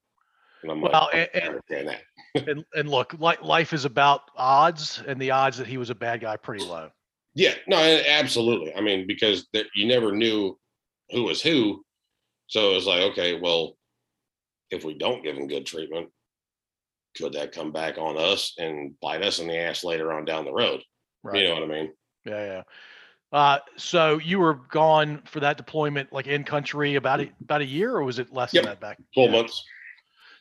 And I'm Well, like, and, I understand that. And, and look, li- life is about odds, and the odds that he was a bad guy pretty low. Yeah, no, absolutely. I mean, because there, you never knew who was who. So it was like, okay, well, if we don't give him good treatment, could that come back on us and bite us in the ass later on down the road? Right. You know what I mean? Yeah, yeah. Uh, so you were gone for that deployment, like in country, about a, about a year, or was it less Yep. than that back? 12 Yeah. months.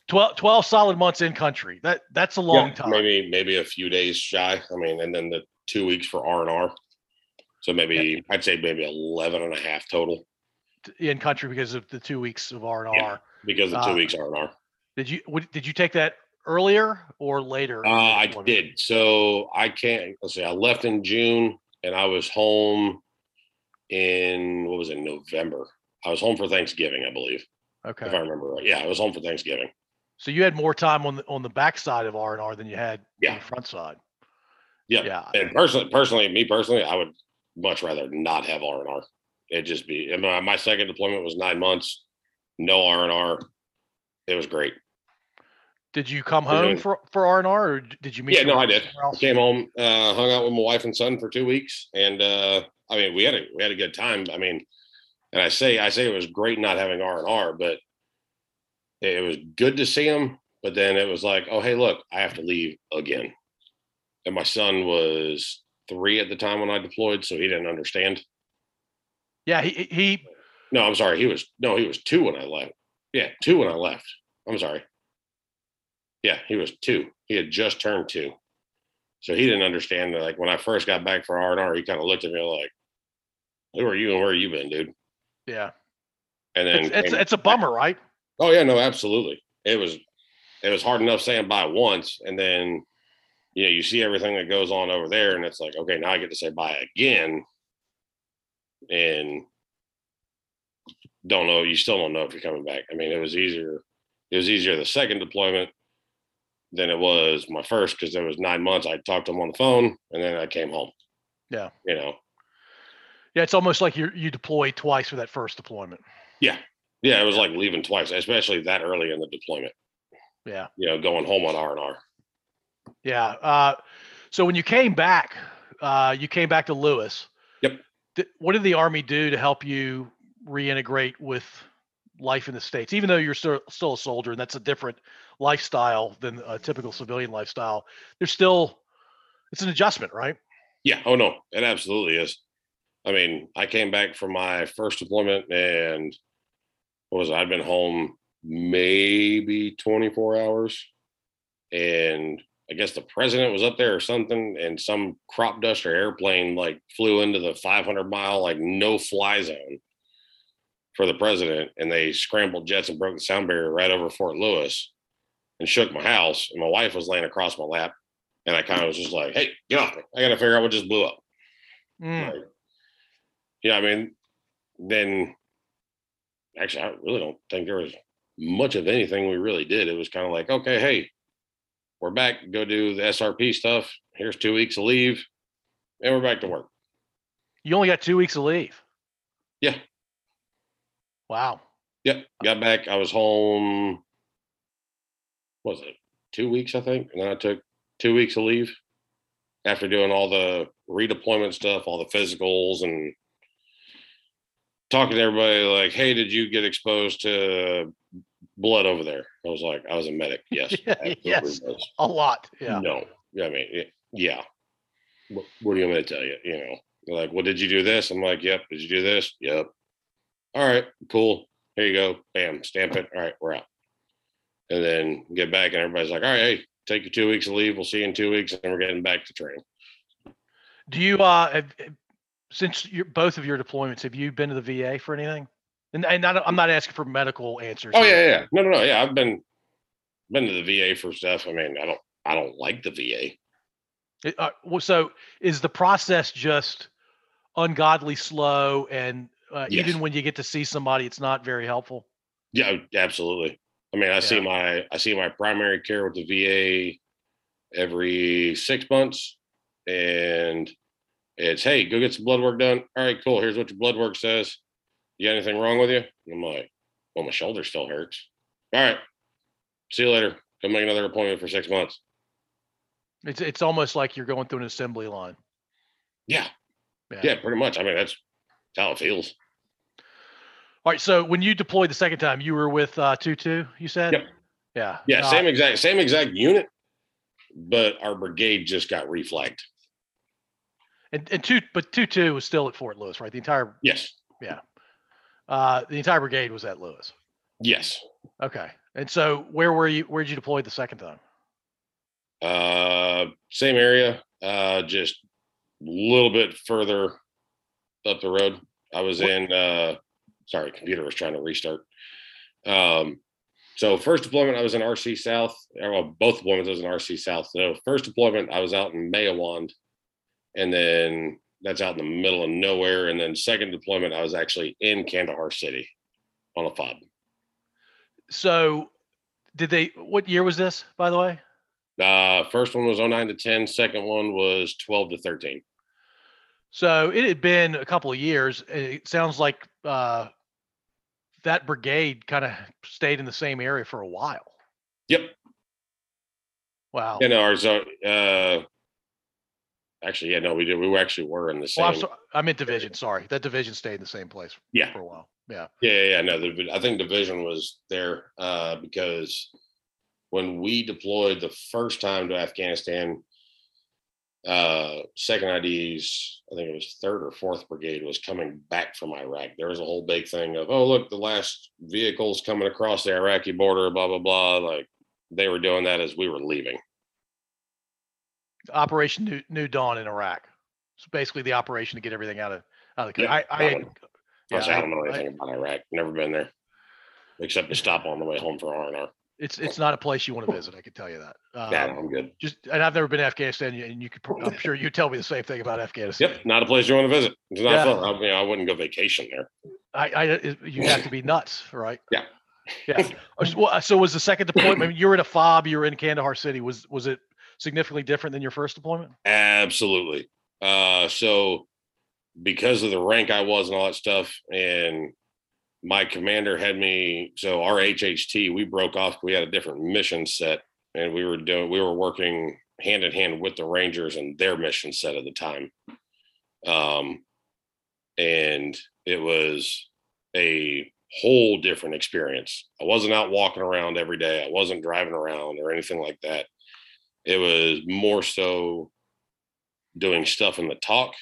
12, 12 solid months in country. That that's a long Yeah, time. Maybe maybe a few days shy. I mean, and then the two weeks for R and R. So maybe I'd say maybe 11 and a half total in country because of the two weeks of R and R. because the two Ah. weeks R and R. Did you would, did you take that earlier or later? Uh, I did. So I can't. Let's see. I left in June, and I was home in what was it? November. I was home for Thanksgiving, I believe, Okay. if I remember right. Yeah, I was home for Thanksgiving. So you had more time on the on the back side of R and R than you had on the front side. Yeah. Yeah. And personally, personally, me personally, I would much rather not have R and R. It'd just be. I mean, my second deployment was nine months, no R and R. It was great. Did you come home doing- for for R and R, or did you meet? Yeah, no, I did. I came home, uh, hung out with my wife and son for two weeks, and uh, I mean, we had a we had a good time. I mean, and I say I say it was great not having R and R, but it was good to see him. But then it was like, oh hey, look, I have to leave again. And my son was three at the time when I deployed, so he didn't understand. Yeah, he he No, I'm sorry, he was no, he was two when I left. Yeah, two when I left. I'm sorry. Yeah, he was two. He had just turned two. So he didn't understand that. Like when I first got back for R and R, he kind of looked at me like, "Who are you and where have you been, dude?" yeah. And then, It's it's, it's a bummer, right? Oh yeah, no, absolutely. It was, it was hard enough saying bye once, and then, you know, you see everything that goes on over there, and it's like, okay, now I get to say bye again, and don't know. You still don't know if you're coming back. I mean, it was easier. It was easier the second deployment than it was my first because there was nine months. I talked to him on the phone, and then I came home. Yeah. You know. Yeah, it's almost like you you deployed twice for that first deployment. Yeah, yeah, it was like leaving twice, especially that early in the deployment. Yeah, You know, going home on R and R. yeah. Uh, so when you came back, uh, you came back to Lewis. Yep. Th- what did the Army do to help you reintegrate with life in the states? Even though you're still still a soldier, and that's a different lifestyle than a typical civilian lifestyle. There's still it's an adjustment, right? Yeah. Oh no, it absolutely is. I mean, I came back from my first deployment and what was it? I'd been home maybe 24 hours. And I guess the president was up there or something, and some crop duster airplane like flew into the 500 mile, like no fly zone for the president. And they scrambled jets and broke the sound barrier right over Fort Lewis and shook my house. And my wife was laying across my lap. And I kind of was just like, hey, get off me. I got to figure out what just blew up. Mm. Like, yeah, I mean, then actually, I really don't think there was much of anything we really did. It was kind of like, okay, hey, we're back. Go do the SRP stuff. Here's two weeks of leave, and we're back to work. You only got two weeks of leave. Yeah. Wow. Yep, got back. I was home. what Was it two weeks? I think, and then I took two weeks of leave after doing all the redeployment stuff, all the physicals, and talking to everybody. Like, hey, did you get exposed to blood over there? I was like, I was a medic. Yes, yes. was. A lot. Yeah. No, I mean, yeah. What, what do you want me to tell you? You know, they're like, well, did you do this? I'm like, yep. Did you do this? Yep. All right, cool. Here you go. Bam, stamp it. All right, we're out. And then get back, and everybody's like, all right, hey, take your two weeks of leave. We'll see you in two weeks, and we're getting back to training. Do you uh have, have- since your both of your deployments have you been to the VA for anything? And and I'm not asking for medical answers. Oh here. yeah, yeah. No, no, no. Yeah, I've been been to the VA for stuff. I mean, I don't, I don't like the VA. It- uh, well, so is the process just ungodly slow and uh, Yes. even when you get to see somebody, it's not very helpful. Yeah, absolutely. I mean, I see my I see my primary care with the VA every six months, and it's hey, go get some blood work done. All right, cool. Here's what your blood work says. You got anything wrong with you? I'm like, well, my shoulder still hurts. All right, see you later. Come make another appointment for six months. It's it's almost like you're going through an assembly line. Yeah, Yeah. yeah, pretty much. I mean, that's, that's how it feels. All right. So when you deployed the second time, you were with uh, two two. You said. Yep. Yeah. Yeah, Uh, same exact same exact unit, but our brigade just got reflagged. And, and two, but two two was still at Fort Lewis, right? The entire Yes, yeah, uh the entire brigade was at Lewis. yes. Okay. And so where were you? Where did you deploy the second time? Uh, same area, uh, just a little bit further up the road. I was What- in. Uh, sorry, computer was trying to restart. Um, so first deployment, I was in RC South. or, Well, both deployments I was in RC South. So first deployment, I was out in Maiwand, and then that's out in the middle of nowhere. And then second deployment, I was actually in Kandahar City on a fob. So did they? What year was this, by the way? Uh, first one was 09 to 10. Second one was 12 to 13. So it had been a couple of years. and It sounds like uh, that brigade kind of stayed in the same area for a while. Yep. Wow. No, ours. Uh, actually, yeah, no, we did. We were actually were in the Well, I'm, same. so, I'm in division. Sorry, that division stayed in the same place Yeah. for a while. Yeah. Yeah, yeah, yeah, no. The, I think division was there uh, because when we deployed the first time to Afghanistan, uh, second ID's, I think it was third or fourth brigade was coming back from Iraq. There was a whole big thing of, oh, look, the last vehicles coming across the Iraqi border, blah blah blah. Like they were doing that as we were leaving. Operation New, New Dawn in Iraq. It's basically the operation to get everything out of out of the Yeah, country. I, I, had- one. yeah, I, I don't know I- anything about Iraq. Never been there, except to stop on the way home for R and R. it's it's not a place you want to visit. I can tell you that. Yeah, Um, I'm good. just and I've never been to Afghanistan, and you could. I'm sure you tell me the same thing about Afghanistan. Yep, not a place you want to visit. It's not Yeah. fun. I, mean, I wouldn't go vacation there. I, I you have to be nuts, right? Yeah. Yeah. Uh, so- was the second deployment? I mean, you were in a fob. You were in Kandahar City. Was was it significantly different than your first deployment? Absolutely. Uh, so because of the rank I was and all that stuff, and my commander had me. So our HHT, we broke off. We had a different mission set, and we were doing. We were working hand in hand with the Rangers and their mission set at the time. Um, and it was a whole different experience. I wasn't out walking around every day. I wasn't driving around or anything like that. It was more so doing stuff in the TOC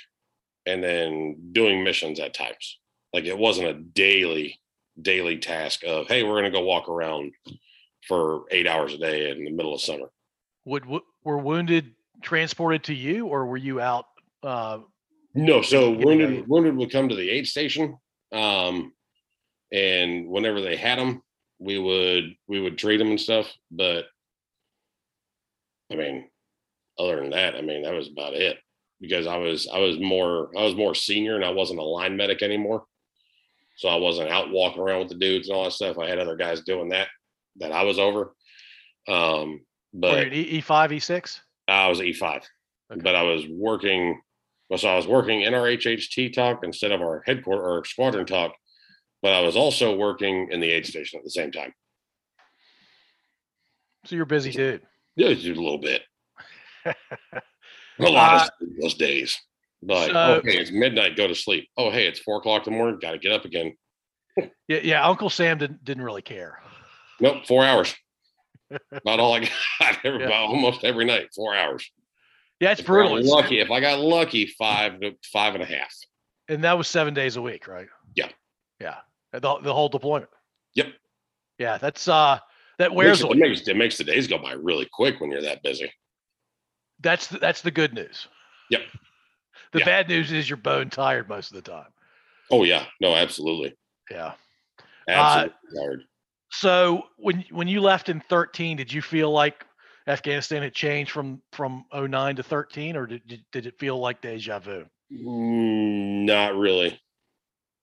and then doing missions at times. Like it wasn't a daily, daily task of, hey, we're going to go walk around for eight hours a day in the middle of summer. Would w- were wounded transported to you, or were you out? Uh, No, so wounded wounded would come to the aid station, um, and whenever they had them, we would we would treat them and stuff. But other than that, I mean that was about it because I was I was more I was more senior and I wasn't a line medic anymore, so I wasn't out walking around with the dudes and all that stuff. I had other guys doing that that I was over. Um, but E five, E six? I was E five, Okay. but I was working. Well, so I was working in our HHT TOC instead of our headquarter or squadron TOC, but I was also working in the aid station at the same time. So you're busy dude. Yeah, just a little bit, a lot of those days. Like, so- okay, it's midnight, go to sleep. Oh, hey, it's four o'clock in the morning, got to get up again. Yeah, yeah. Uncle Sam didn't didn't really care. Nope, four hours. About all I got. Every, Yeah. almost every night, four hours. Yeah, it's If brutal. It's- lucky, if I got lucky, five to five and a half. and that was seven days a week, right? Yeah. Yeah. The, the whole deployment. Yep. Yeah, that's uh that It makes, it makes it makes the days go by really quick when you're that busy. That's the, that's the good news. Yep. The Yeah. bad news is you're bone tired most of the time. Oh yeah, no, absolutely, Yeah. absolutely hard. So when when you left in 13, did you feel like Afghanistan had changed from from 09 to 13, or did did, did it feel like deja vu? Mm, not really.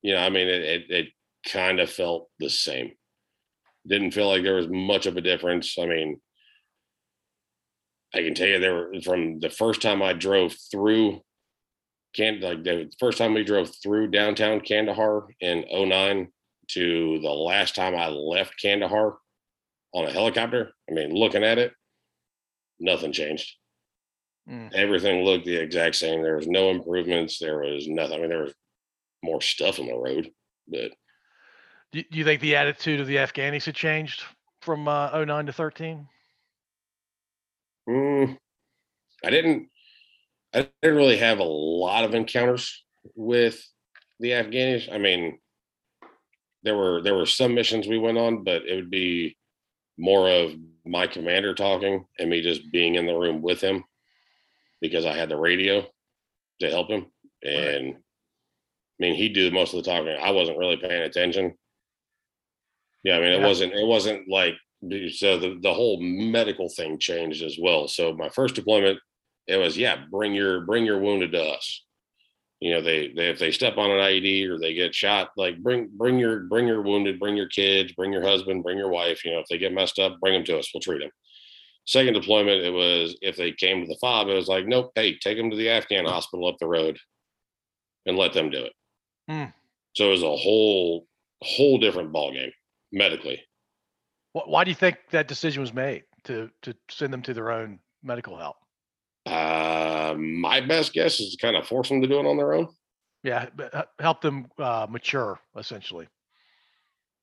You know, I mean, it it, it kind of felt the same. Didn't feel like there was much of a difference. I mean, I can tell you there were from the first time I drove through can like the first time we drove through downtown Kandahar in 09 to the last time I left Kandahar on a helicopter. I mean, looking at it, nothing changed. Mm. Everything looked the exact same. There was no improvements. There was nothing. I mean, there was more stuff on the road, but Do, you think the attitude of the Afghanis had changed from uh, 09 to 13? Mm, I didn't. I didn't really have a lot of encounters with the Afghanis. I mean, there were there were some missions we went on, but it would be more of my commander talking and me just being in the room with him because I had the radio to help him. And I mean, he'd do most of the talking. I wasn't really paying attention. Yeah, I mean, it Yeah. wasn't it wasn't like so the, the whole medical thing changed as well. So my first deployment, it was yeah, bring your bring your wounded to us. You know, they, they if they step on an IED or they get shot, like bring bring your bring your wounded, bring your kids, bring your husband, bring your wife. You know, if they get messed up, bring them to us. We'll treat them. Second deployment, it was if they came to the fob, it was like, nope, hey, take them to the Afghan hospital up the road and let them do it. Hmm. So it was a whole whole different ballgame medically. Wh- Why do you think that decision was made to to send them to their own medical help? Uh, my best guess is to kind of force them to do it on their own. Yeah, uh, help them uh, mature essentially.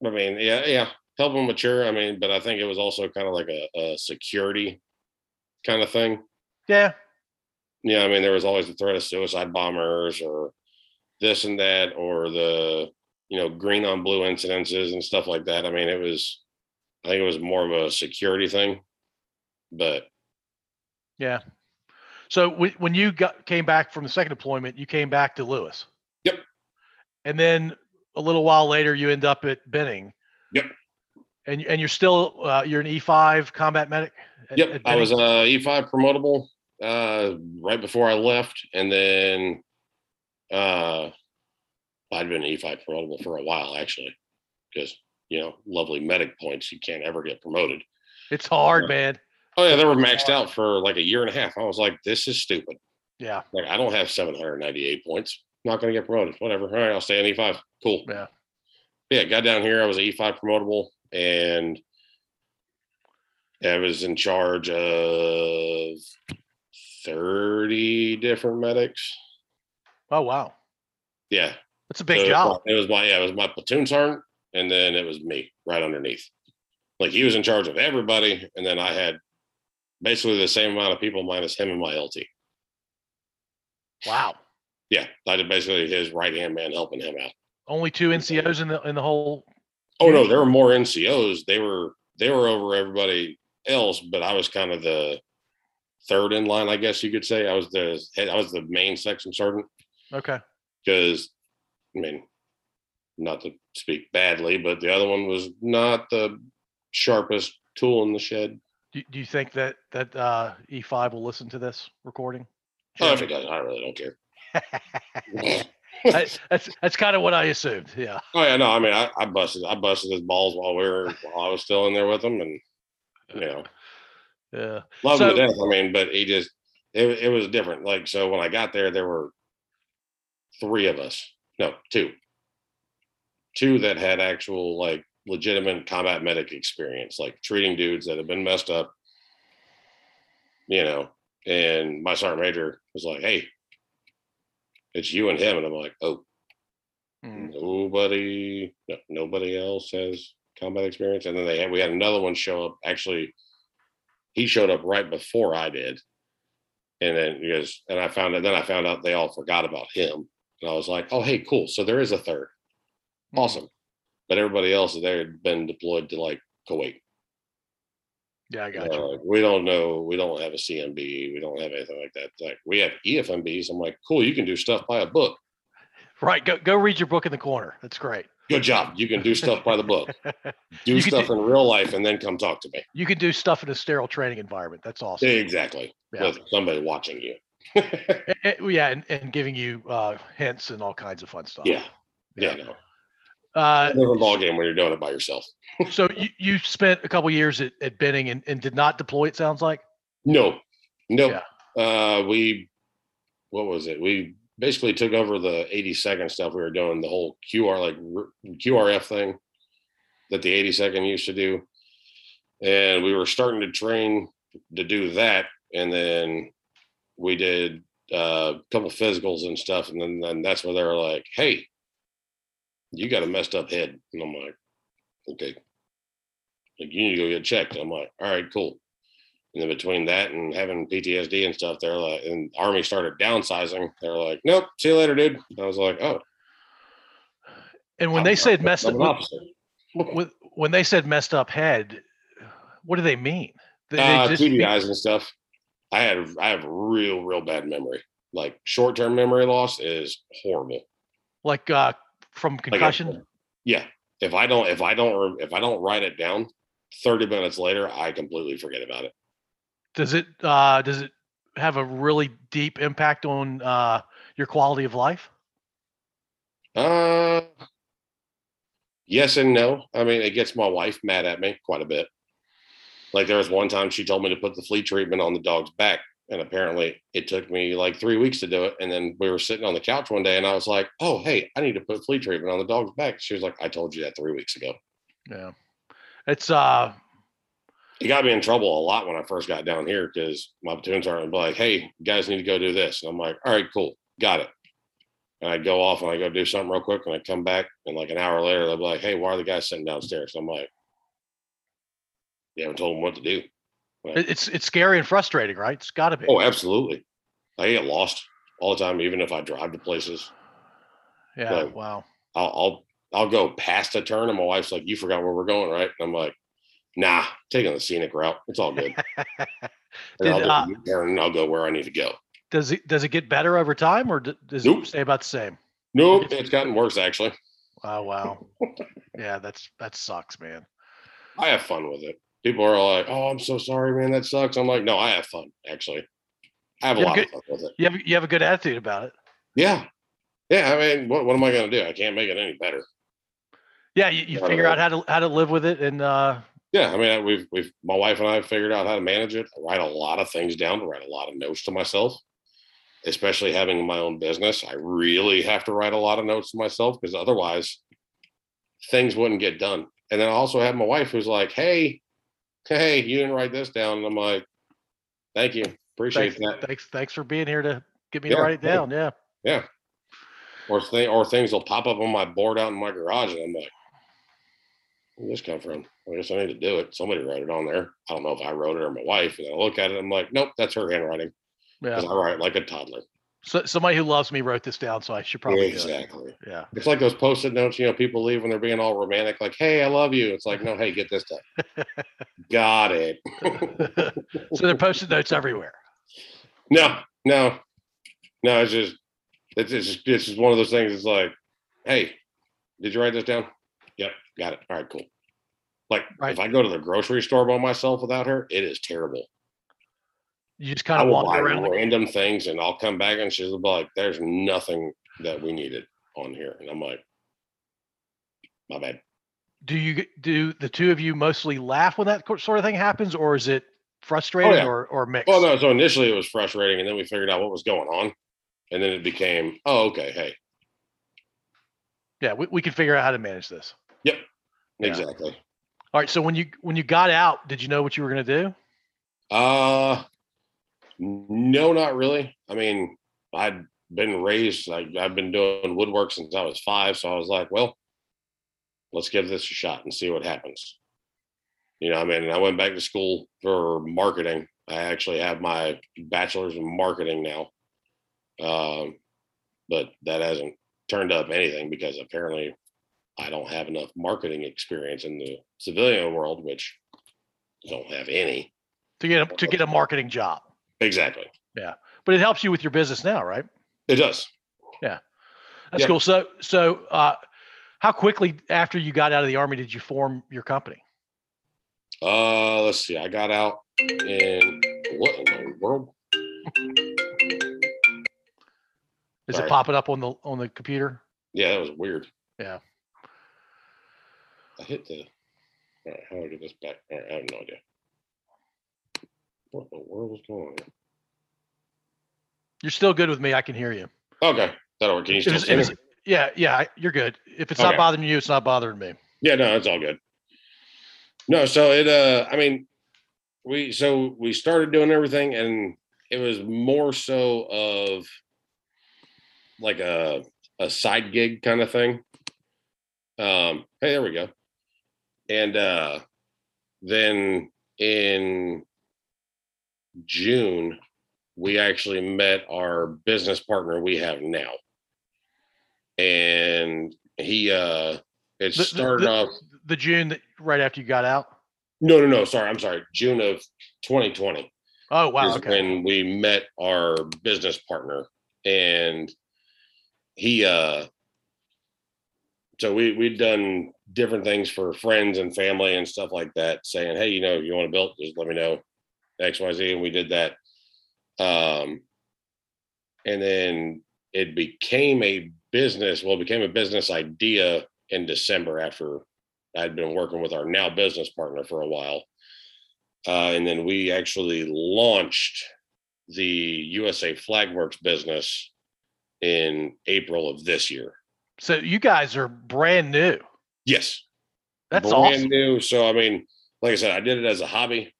I mean, yeah, yeah, help them mature. I mean, but I think it was also kind of like a, a security kind of thing. Yeah, Yeah, I mean, there was always the threat of suicide bombers or this and that, or the you know green on blue incidences and stuff like that. I mean, it was, I think it was more of a security thing, but yeah. So when when you got came back from the second deployment, you came back to Lewis. Yep. And then a little while later, you end up at Benning. Yep. And and you're still uh, you're an E5 combat medic. at- Yep, at I was Benning? uh, E5 promotable uh, right before I left, and then uh, I'd been E5 promotable for a while actually, because you know, lovely medic points, you can't ever get promoted. It's hard, yeah. man. Oh yeah, they were maxed out for like a year and a half. I was like, this is stupid. Yeah. Like I don't have 798 points. not going to get promoted. Whatever. All right, I'll stay in E5. Cool. Yeah. Yeah, got down here. I was an E5 promotable, and I was in charge of 30 different medics. Oh wow, Yeah. that's a big so it was job. my- It was my yeah, it was my platoon sergeant, and then it was me right underneath. Like he was in charge of everybody, and then I had basically the same amount of people minus him and my LT. Wow. Yeah, I did basically his right hand man helping him out. Only two NCOs in the in the whole. Oh no, there were more NCOs. They were they were over everybody else, but I was kind of the third in line, I guess you could say. I was the I was the main section sergeant Okay. because I mean, not to speak badly, but the other one was not the sharpest tool in the shed. Do, do you think that that uh, E5 will listen to this recording? Oh, if it does, I really don't care. I- that's that's kind of what I assumed. Yeah. Oh yeah, no, I mean, I, I busted, I busted his balls while we were, while I was still in there with him, and you know, Yeah. love him to death. I mean, but he just, it, it was different. Like, so when I got there, there were three of us, no, two, two that had actual like legitimate combat medic experience, like treating dudes that have been messed up, you know. And my sergeant major was like, "Hey, it's you and him," and I'm like, "Oh." Mm. nobody no, nobody else has combat experience and then they had we had another one show up actually he showed up right before i did and then because and i found out then i found out they all forgot about him and i was like oh hey cool so there is a third. Awesome but everybody else there had been deployed to like kuwait Yeah, I got Uh, you. we don't know we don't have a cmb we don't have anything like that like we have efmbs i'm like cool you can do stuff by a book Right. Go go read your book in the corner. That's great. good job you can do stuff by the book do stuff do- in real life and then come talk to me You can do stuff in a sterile training environment. That's awesome. exactly Yeah. with somebody watching you Eh, eh, yeah, and, and giving you uh, hints and all kinds of fun stuff. yeah yeah no Uh, different ball game when you're doing it by yourself. So you, you spent a couple years at, at Benning and, and did not deploy. It sounds like. no. No uh we what was it? We basically took over the 82nd stuff. We were doing the whole qr like r- qrf thing that the 82nd used to do. And we were starting to train to do that. And then we did uh, a couple physicals and stuff. And then, then that's where they were like hey you got a messed up head and i'm like okay like you need to go get checked i'm like all right cool and then between that and having PTSD and stuff, they're like, and Army started downsizing. They're like, nope, see you later, dude. And I was like, oh, And when I'm- they said I'm- messed I'm up, when, when they said messed up head, what do they mean? They, they Uh, just mean- TBIs and stuff. I had, I have real, real bad memory. Like short term memory loss is horrible. like uh, from Like concussion. yeah. If I don't, if I don't, if I don't write it down, 30 minutes later, I completely forget about it. does it uh, does it have a really deep impact on uh, your quality of life? Uh, yes and no. I mean, it gets my wife mad at me quite a bit. Like there was one time she told me to put the flea treatment on the dog's back, and apparently it took me like three weeks to do it. And then we were sitting on the couch one day, and I was like, "Oh, hey, I need to put flea treatment on the dog's back." She was like, "I told you that three weeks ago." Yeah, it's uh, It got me in trouble a lot when I first got down here because my platoon sergeant would be like, "Hey, you guys need to go do this," and I'm like, "All right, cool, got it." And I'd go off and I go do something real quick, and I come back, and like an hour later, they'll be like, "Hey, why are the guys sitting downstairs?" I'm like, "You haven't told them what to do." It- it's it's scary and frustrating, right? It's got to be. Oh, absolutely. I get lost all the time, even if I drive to places. yeah. right. Wow. I'll I'll I'll go past a turn, and my wife's like, "You forgot where we're going, right?" And I'm like, "Nah, taking the scenic route. It's all good." And Did, I'll, uh, and I'll go where I need to go. does it does it get better over time, or does Nope. it stay about the same? Nope, it's gotten worse actually. Oh wow. yeah, that's that sucks, man. I have fun with it. People are like, "Oh, I'm so sorry, man. That sucks." I'm like, "No, I have fun. Actually, I have a Yeah, lot good- of fun with it." You have you have a good attitude about it. Yeah, yeah. I mean, what what am I gonna do? I can't make it any better. Yeah, you, you figure out how to how to live with it, and uh, Yeah, I mean, we've we've my wife and I have figured out how to manage it. I write a lot of things down, to write a lot of notes to myself, especially having my own business, I really have to write a lot of notes to myself because otherwise things wouldn't get done. And then I also have my wife who's like, Hey, hey, you didn't write this down. And I'm like, thank you. Appreciate Thanks, that. thanks, thanks for being here to get me Yeah, to write it down. Yeah. Yeah. Or thing or things will pop up on my board out in my garage and I'm like, where'd this come from? I guess I need to do it. Somebody wrote it on there. I don't know if I wrote it or my wife. And I look at it, I'm like, nope, that's her handwriting. Yeah. Because I write like a toddler. So somebody who loves me wrote this down, so I should probably it. exactly. Yeah. It's like those post-it notes, you know, people leave when they're being all romantic, like, hey, I love you. It's like, no, hey, get this done. Got it. so they're post-it notes everywhere. No, no, no, it's just it's it's just, it's just one of those things. It's like, hey, did you write this down? Yep, got it. All right, cool. Like Right. if I go to the grocery store by myself without her, it is terrible. You just kind of walk around. random things and I'll come back and she'll be like, "There's nothing that we needed on here," and I'm like, "My bad." Do you do the two of you mostly laugh when that sort of thing happens, or is it frustrating Oh, yeah. or or mixed? Well, no. So initially it was frustrating, and then we figured out what was going on, and then it became, "Oh, okay, hey, Yeah, we, we can figure out how to manage this. Yeah. exactly." All right. So when you when you got out, did you know what you were going to do? Uh no, not really. I mean, I'd been raised like I've been doing woodwork since I was five, so I was like, well, let's give this a shot and see what happens. You know, I mean, I went back to school for marketing. I actually have my bachelor's in marketing now. Um, but that hasn't turned up anything because apparently I don't have enough marketing experience in the civilian world, which I don't have any. To get a, to get a marketing job, Exactly. Yeah. But it helps you with your business now, right? It does. Yeah. That's Yeah. cool. So so uh, how quickly after you got out of the army did you form your company? Uh, let's see. I got out in what in the world? Is Sorry. it popping up on the on the computer? Yeah, that was weird. Yeah. I hit the. All right, how do I get this back? All right, I have no idea. What the world is going on? You're still good with me. I can hear you. Okay, that'll work. Can you still see me? yeah, yeah, you're good. If it's not bothering you, it's not bothering me. Yeah, no, it's all good. No, so it uh I mean we so we started doing everything and it was more so of like a a side gig kind of thing. Um hey there we go. And uh then in June we actually met our business partner we have now. And he uh it The- started the- off The June that, right after you got out. no, no, no. Sorry, I'm sorry. June of 2020 Oh wow. is Okay. when we met our business partner, and he. uh So we we'd done different things for friends and family and stuff like that, saying, "Hey, you know, if you want to build, just let me know." X, Y, Z, and we did that. Um, and then it became a business. Well, it became a business idea in December after I'd been working with our now business partner for a while. Uh, and then we actually launched the USA Flagworks business in April of this year. So you guys are brand new. Yes. That's brand awesome. new. So, I mean, like I said, I did it as a hobby,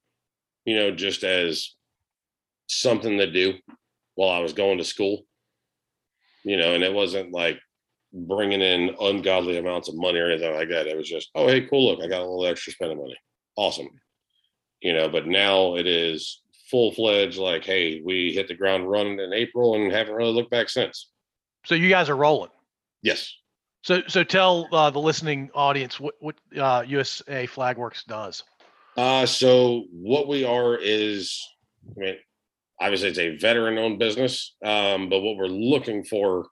you know, just as something to do while I was going to school, you know, and it wasn't like bringing in ungodly amounts of money or anything like that. It was just, oh, hey, cool. Look, I got a little extra spending money. Awesome. You know, but now it is full fledged like, hey, we hit the ground running in April and haven't really looked back since. So you guys are rolling. Yes. So so tell uh, the listening audience what what uh, USA Flagworks does. Uh, so what we are is, I mean, obviously it's a veteran-owned business, um, but what we're looking for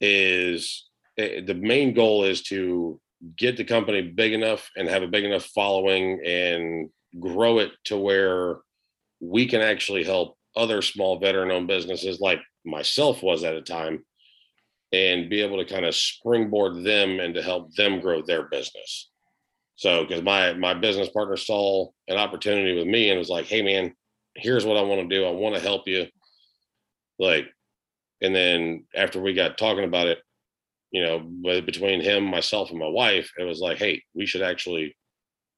is eh, the main goal is to get the company big enough and have a big enough following and grow it to where we can actually help other small veteran-owned businesses like myself was at a time and be able to kind of springboard them and to help them grow their business. So, because my my business partner saw an opportunity with me and was like, "Hey, man, here's what I want to do. I want to help you. Like, and then after we got talking about it, you know, between him, myself, and my wife, it was like, hey, we should actually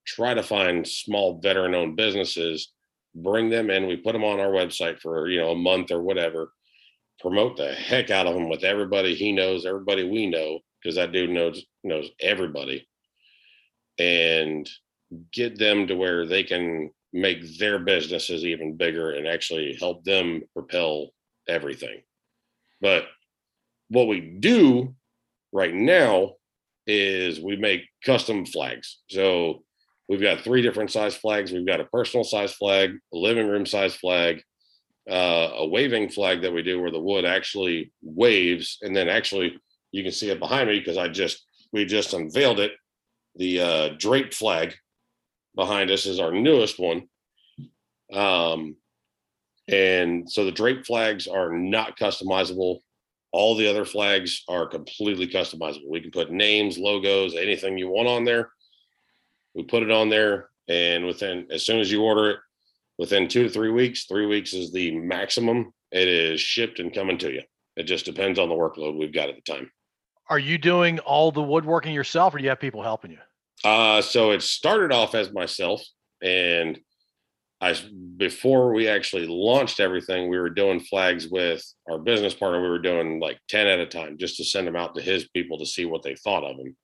try to find small veteran owned businesses, bring them in. We put them on our website for, you know, a month or whatever, promote the heck out of them with everybody he knows, everybody we know, because that dude knows knows everybody. And get them to where they can make their businesses even bigger and actually help them propel everything. But what we do right now is we make custom flags. So we've got three different size flags. We've got a personal size flag, a living room size flag, uh, a waving flag that we do where the wood actually waves, and then actually you can see it behind me because I just we just unveiled it. The uh, draped flag behind us is our newest one. Um, and so the drape flags are not customizable. All the other flags are completely customizable. We can put names, logos, anything you want on there. We put it on there, and within as soon as you order it, within two to three weeks, three weeks is the maximum. It is shipped and coming to you. It just depends on the workload we've got at the time. Are you doing all the woodworking yourself, or do you have people helping you? Uh, so it started off as myself, and I before we actually launched everything, we were doing flags with our business partner. We were doing like ten at a time, just to send them out to his people to see what they thought of them.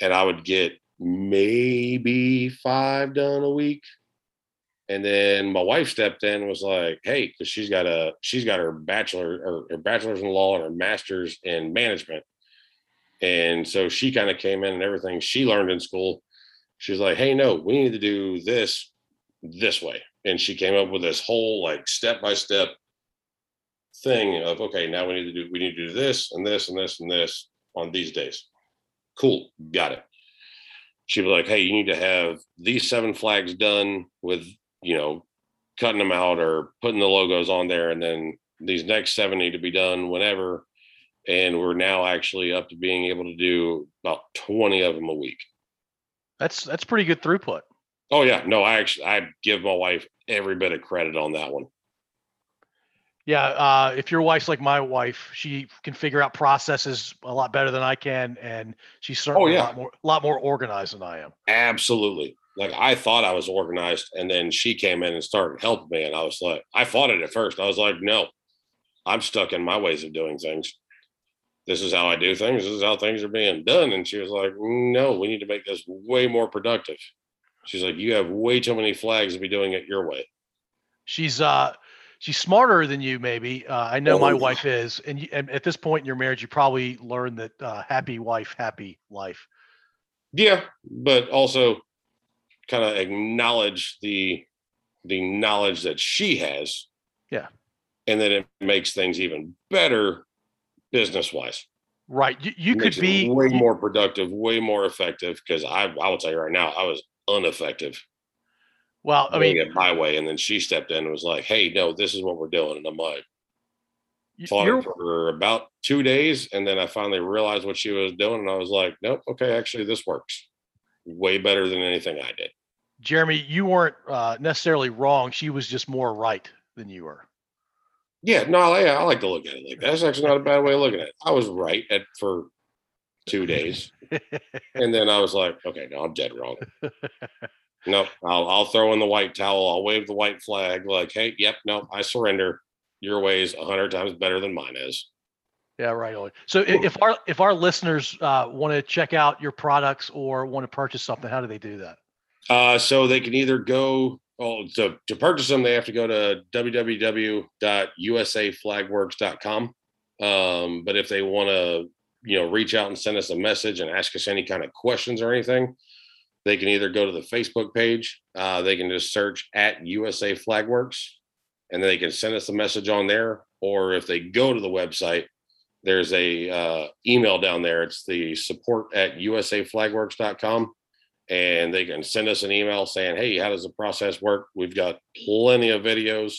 And I would get maybe five done a week. And then my wife stepped in was like, "Hey, because she's got a she's got her bachelor or her bachelor's in law and her master's in management." And so she kind of came in and everything she learned in school. She's like, hey, no, we need to do this this way. And she came up with this whole like step by step thing of okay, now we need to do we need to do this and this and this and this on these days. Cool, got it. She'd be like, hey, you need to have these seven flags done with, you know, cutting them out or putting the logos on there, and then these next seven need to be done whenever and we're now actually up to being able to do about 20 of them a week. That's that's pretty good throughput. Oh yeah. No i actually i give my wife every bit of credit on that one. Yeah uh, if your wife's like my wife she can figure out processes a lot better than i can and she's oh, certainly oh, yeah. a lot more a lot more organized than i am. Absolutely. Like i thought i was organized and then she came in and started helping me and i was like i fought it at first. I was like no. I'm stuck in my ways of doing things this is how I do things. This is how things are being done. And she was like, no, we need to make this way more productive. She's like, you have way too many flags to be doing it your way. She's uh she's smarter than you maybe. Uh, I know oh, my wife is, and, you, and, at this point in your marriage, you probably learned that uh, happy wife, happy life. Yeah, but also kind of acknowledge the the knowledge that she has. Yeah, and then it makes things even better business wise. Right. You, you could be way more productive, way more effective. Because I, I will tell you right now, I was ineffective. Well, I mean, get my way, and then she stepped in and was like, "Hey, no, this is what we're doing." And I'm like, fought it for about two days, and then I finally realized what she was doing, and I was like, "Nope, okay, actually, this works way better than anything I did." Jeremy, you weren't uh, necessarily wrong. She was just more right than you were. Yeah, no, yeah, I like to look at it like that. That's actually not a bad way of looking at it. I was right at for two days, and then I was like, okay, no, I'm dead wrong. no, I'll I'll throw in the white towel. I'll wave the white flag. Like, hey, yep, no, I surrender. Your way is a hundred times better than mine is. Yeah, right. So if our if our listeners uh, want to check out your products or want to purchase something, how do they do that? Uh, so they can either go well, to, to purchase them, they have to go to www.usaflagworks.com. Um, but if they want to, you know, reach out and send us a message and ask us any kind of questions or anything, they can either go to the Facebook page. Uh, they can just search at USA Flagworks, and they can send us a message on there. Or if they go to the website, there's a uh, email down there. It's the support at usaflagworks.com and they can send us an email saying, Hey, how does the process work? We've got plenty of videos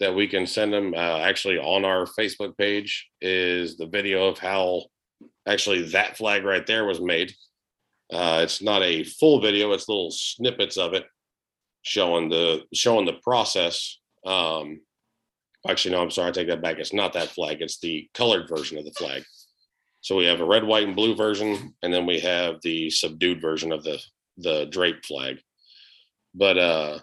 that we can send them. Uh, actually, on our Facebook page is the video of how actually that flag right there was made. Uh, it's not a full video; it's little snippets of it showing the showing the process. Um, Actually, no, I'm sorry. I take that back. It's not that flag. It's the colored version of the flag. So we have a red, white, and blue version, and then we have the subdued version of the the drape flag. But uh,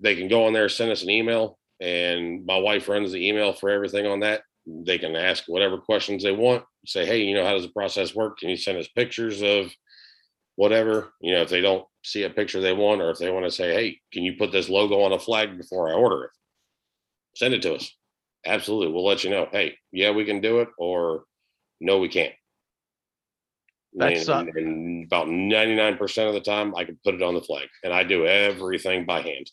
they can go on there, send us an email, and my wife runs the email for everything on that. They can ask whatever questions they want. Say, hey, you know, how does the process work? Can you send us pictures of whatever? You know, if they don't see a picture they want, or if they want to say, hey, can you put this logo on a flag before I order it? Send it to us. Absolutely. We'll let you know. Hey, yeah, we can do it, or no, we can't. That's, and, and about 99% of the time I can put it on the flag and I do everything by hand.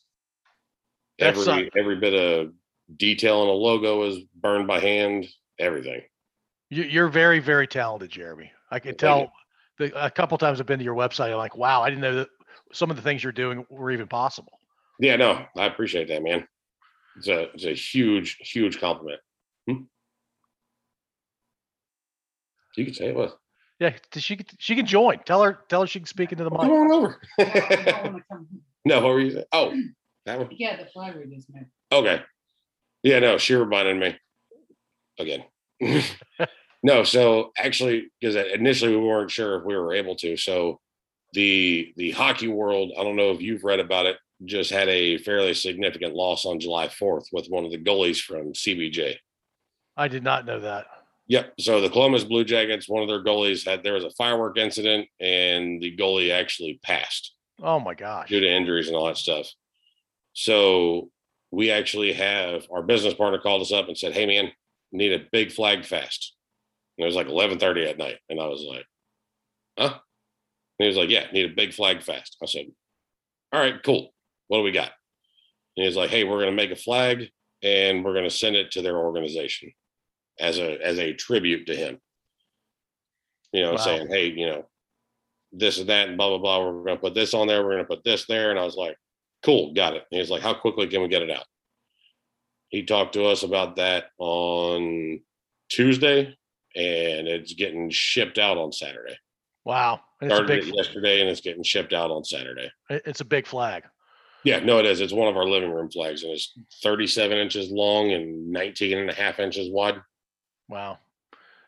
Every every bit of detail on a logo is burned by hand, everything. You, you're very, very talented, Jeremy. I can tell. The, a couple times I've been to your website. I'm like, wow, I didn't know that some of the things you're doing were even possible. Yeah, no, I appreciate that, man. It's a it's a huge, huge compliment. Hmm? You can say it was. Yeah, she can- she can join. Tell her tell her she can speak into the mic. Come on over. I wanna come- no, what were you saying? Oh, that one. Yeah, the flag we just made. Okay. Yeah, no, she reminded me again. no, so actually, because initially we weren't sure if we were able to. So the the hockey world, I don't know if you've read about it, just had a fairly significant loss on July 4th with one of the goalies from CBJ. I did not know that. Yep. So the Columbus Blue Jackets, one of their goalies had there was a firework incident and the goalie actually passed Oh my gosh. due to injuries and all that stuff. So we actually have our business partner called us up and said, "Hey, man, need a big flag fast." And it was like eleven thirty at night, and I was like, "Huh?" And he was like, "Yeah, need a big flag fast." I said, "All right, cool. What do we got?" And he's like, "Hey, we're going to make a flag and we're going to send it to their organization as a as a tribute to him." You know, Wow. saying, "Hey, you know, this and that and blah blah blah. We're going to put this on there. We're going to put this there." And I was like, "Cool, got it." And he's like, "How quickly can we get it out?" He talked to us about that on Tuesday, and it's getting shipped out on Saturday. Wow. It's a Started big it yesterday, and it's getting shipped out on Saturday. it's a big flag. Yeah, no, it is. It's one of our living room flags, and it's 37 inches long and 19 and a half inches wide. Wow.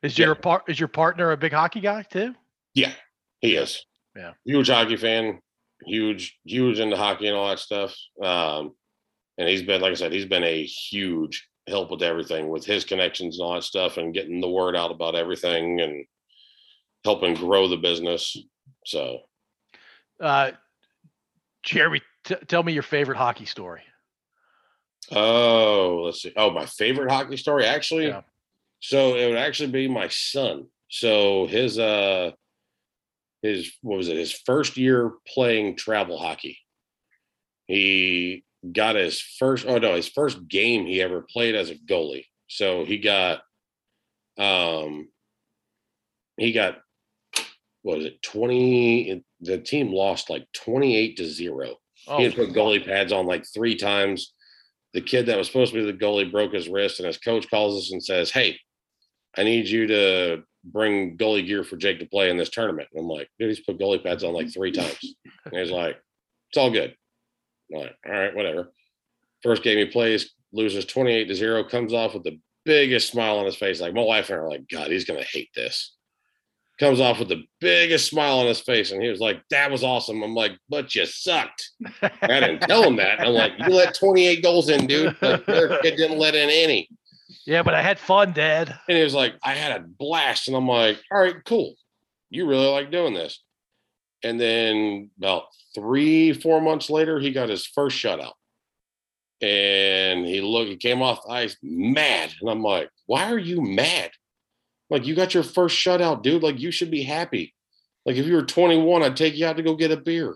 Is Yeah. your part is your partner a big hockey guy too? Yeah, he is. Yeah. Huge hockey fan, huge, huge into hockey and all that stuff. Um, and he's been, like I said, he's been a huge help with everything with his connections and all that stuff and getting the word out about everything and helping grow the business. So, Uh Jeremy, t- tell me your favorite hockey story. oh, let's see. Oh, my favorite hockey story actually. Yeah. So it would actually be my son. So his uh his what was it? His first year playing travel hockey. He got his first oh no, his first game he ever played as a goalie. So he got um he got what was it 20 the team lost like 28 to 0 Oh, he had put goalie pads on like three times. The kid that was supposed to be the goalie broke his wrist, and his coach calls us and says, Hey, I need you to bring goalie gear for Jake to play in this tournament. And I'm like, dude, he's put goalie pads on like three times. And he's like, It's all good. I'm like, all right, whatever. First game he plays, loses 28 to 0, comes off with the biggest smile on his face. Like my wife and I are like, God, he's gonna hate this. Comes off with the biggest smile on his face, and he was like, "That was awesome." I'm like, "But you sucked." I didn't tell him that. I'm like, "You let 28 goals in, dude. Like, kid didn't let in any." yeah, but I had fun, Dad. And he was like, "I had a blast," and I'm like, "All right, cool. You really like doing this." And then about three, four months later, he got his first shutout, and he looked. He came off the ice mad, and I'm like, "Why are you mad?" Like you got your first shutout, dude. Like you should be happy. Like if you were 21, I'd take you out to go get a beer.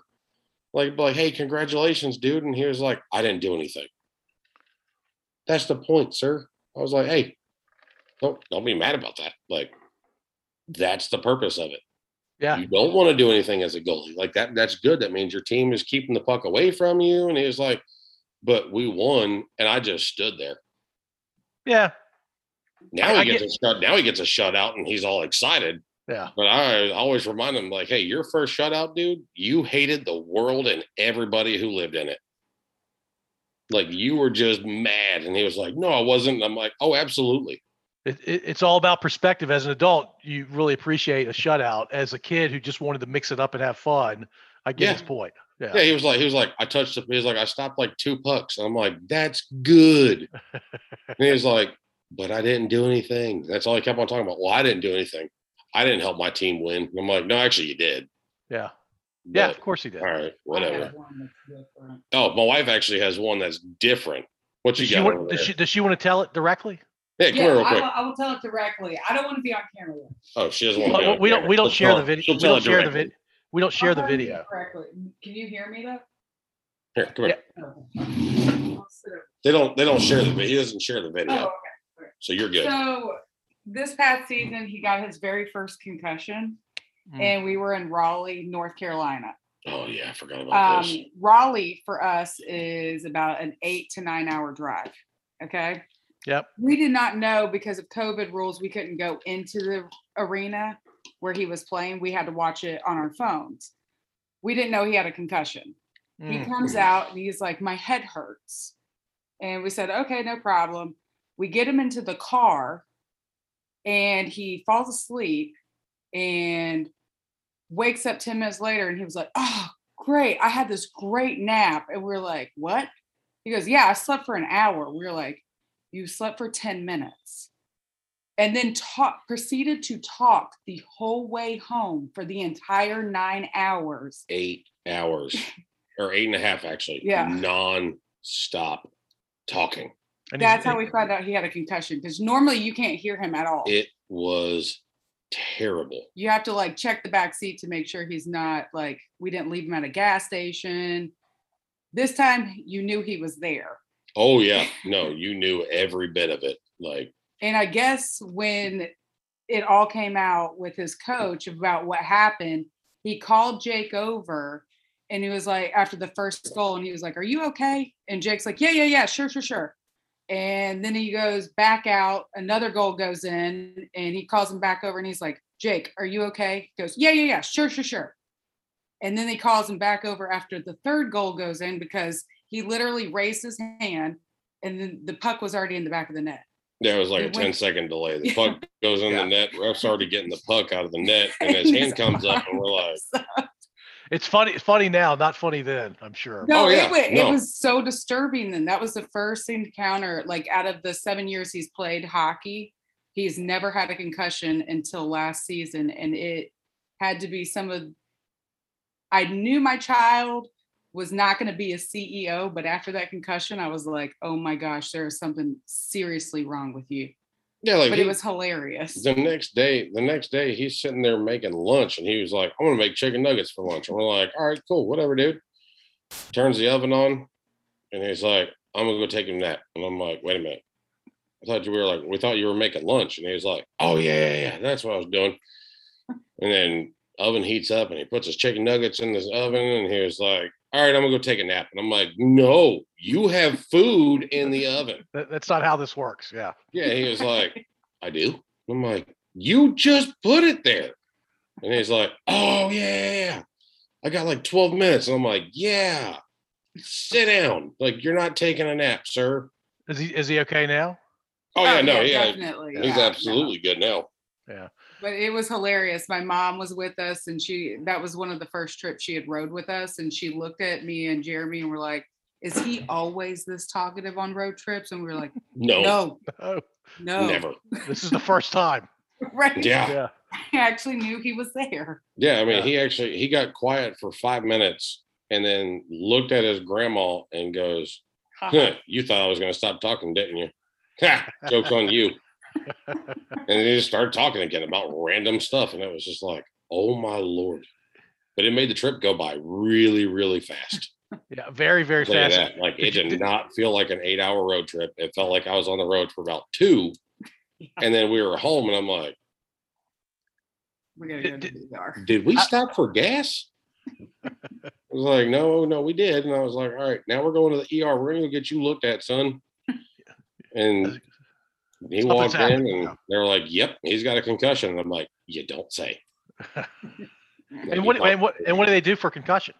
Like, like, hey, congratulations, dude. And he was like, I didn't do anything. That's the point, sir. I was like, hey, don't don't be mad about that. Like, that's the purpose of it. Yeah. You don't want to do anything as a goalie. Like that, that's good. That means your team is keeping the puck away from you. And he was like, but we won, and I just stood there. Yeah. Now I- he gets a shut. Now he gets a shutout, and he's all excited. Yeah. But I always remind him, like, hey, your first shutout, dude, you hated the world and everybody who lived in it. like you were just mad. And he was like, no, I wasn't. And I'm like, oh, absolutely. It, it, it's all about perspective. As an adult, you really appreciate a shutout. As a kid who just wanted to mix it up and have fun, I get Yeah. his point. Yeah. Yeah, he was like, he was like, I touched the, he was like, I stopped like two pucks. And I'm like, that's good. and he was like, but I didn't do anything. That's all he kept on talking about. Well, I didn't do anything. I didn't help my team win. And I'm like, no, actually, you did. Yeah. Yeah. Of course he did. All right, whatever. have one that's different. Oh, my wife actually has one that's different. What you Does she, got? want, over does, she, does she want to tell it directly? Yeah, come Yeah, here real I quick. will, I will tell it directly. I don't want to be on camera. yet. Oh, she doesn't want to. Well, we don't. We don't share the video. She'll We don't it share the directly. video. We don't share I'll the video. Correctly. Can you hear me though? Here, come here. Okay. I'll sit over- They don't. They don't share the video. He doesn't share the video, Oh, so you're good. So this past season, he got his very first concussion, Mm. and we were in Raleigh, North Carolina. oh yeah, I forgot about this. Um, Raleigh for us is about an eight to nine hour drive. Okay. Yep. We did not know because of COVID rules, we couldn't go into the arena where he was playing. We had to watch it on our phones. We didn't know he had a concussion. He Mm. comes out and he's like, My head hurts. And we said, Okay, no problem. We get him into the car and he falls asleep and wakes up 10 minutes later and he was like, Oh, great. I had this great nap. And we're like, What? He goes, Yeah, I slept for an hour. We are like, You slept for 10 minutes. And then talk proceeded to talk the whole way home for the entire nine hours. Eight hours, or eight and a half actually. Yeah. Non-stop talking. And That's how we found out he had a concussion because normally you can't hear him at all. It was terrible. you have to like check the back seat to make sure he's not like we didn't leave him at a gas station. This time you knew he was there. Oh yeah, no, you knew every bit of it. Like And I guess when it all came out with his coach about what happened, he called Jake over and he was like, after the first goal, and he was like, Are you okay? And Jake's like, Yeah, yeah, yeah, sure, sure, sure. And then he goes back out, another goal goes in, and he calls him back over and he's like, Jake, are you okay? He goes, Yeah, yeah, yeah, sure, sure, sure. And then he calls him back over after the third goal goes in because he literally raised his hand and then the puck was already in the back of the net. there was like a It went- 10 second delay. The puck goes in Yeah. the net. Ref's already getting the puck out of the net, and his hand comes up, and we're like, It's funny. It's funny now, not funny then. I'm sure. No, Oh, yeah, it, wa- no. it was so disturbing. Then that was the first encounter, like out of the seven years he's played hockey, he's never had a concussion until last season, and it had to be some of. I knew my child was not going to be a CEO, but after that concussion, I was like, "Oh my gosh, there is something seriously wrong with you." Yeah, like But he- it was hilarious. the next day, the next day, he's sitting there making lunch, and he was like, "I'm gonna make chicken nuggets for lunch." And we're like, "All right, cool, whatever, dude." Turns the oven on, and he's like, "I'm gonna go take a nap." And I'm like, "Wait a minute, I thought you were like, we thought you were making lunch." And he was like, "Oh yeah, yeah, yeah, that's what I was doing." And then oven heats up, and he puts his chicken nuggets in this oven, and he was like, "All right, I'm gonna go take a nap." And I'm like, "No, you have food in the oven." That, that's not how this works. Yeah. Yeah, he was like, I do. I'm like, you just put it there. And he's like, oh, yeah, yeah. I got like 12 minutes. And I'm like, yeah, sit down. Like, you're not taking a nap, sir. Is he is he okay now? Oh, yeah, oh, no, yeah. definitely. He's yeah, no. absolutely good now. Yeah. But it was hilarious. My mom was with us, and she that was one of the first trips she had rode with us, and she looked at me and Jeremy and were like, "Is he always this talkative on road trips?" And we were like, No, "No, no, never. this is the first time. right?" Yeah. Yeah. I actually knew he was there. Yeah. I mean, Yeah. he actually, he got quiet for five minutes and then looked at his grandma and goes, huh, you thought I was going to stop talking, didn't you? Ha, joke's on you. and then he just started talking again about random stuff. And it was just like, oh my Lord. But it made the trip go by really, really fast. Yeah. Very very I'll tell you fast. that. Like it Did not feel like an eight hour road trip. It felt like I was on the road for about two. And then we were home and I'm like, We gotta Did- go to did- the ER. did we I- stop for gas? I was like, no, no, we did. And I was like, all right, now we're going to the ER. We're going to go get you looked at, son. And he Something's walked in happened, and yeah. they were like, yep, he's got a concussion. And I'm like, you don't say. And what, and what and what do they do for concussion?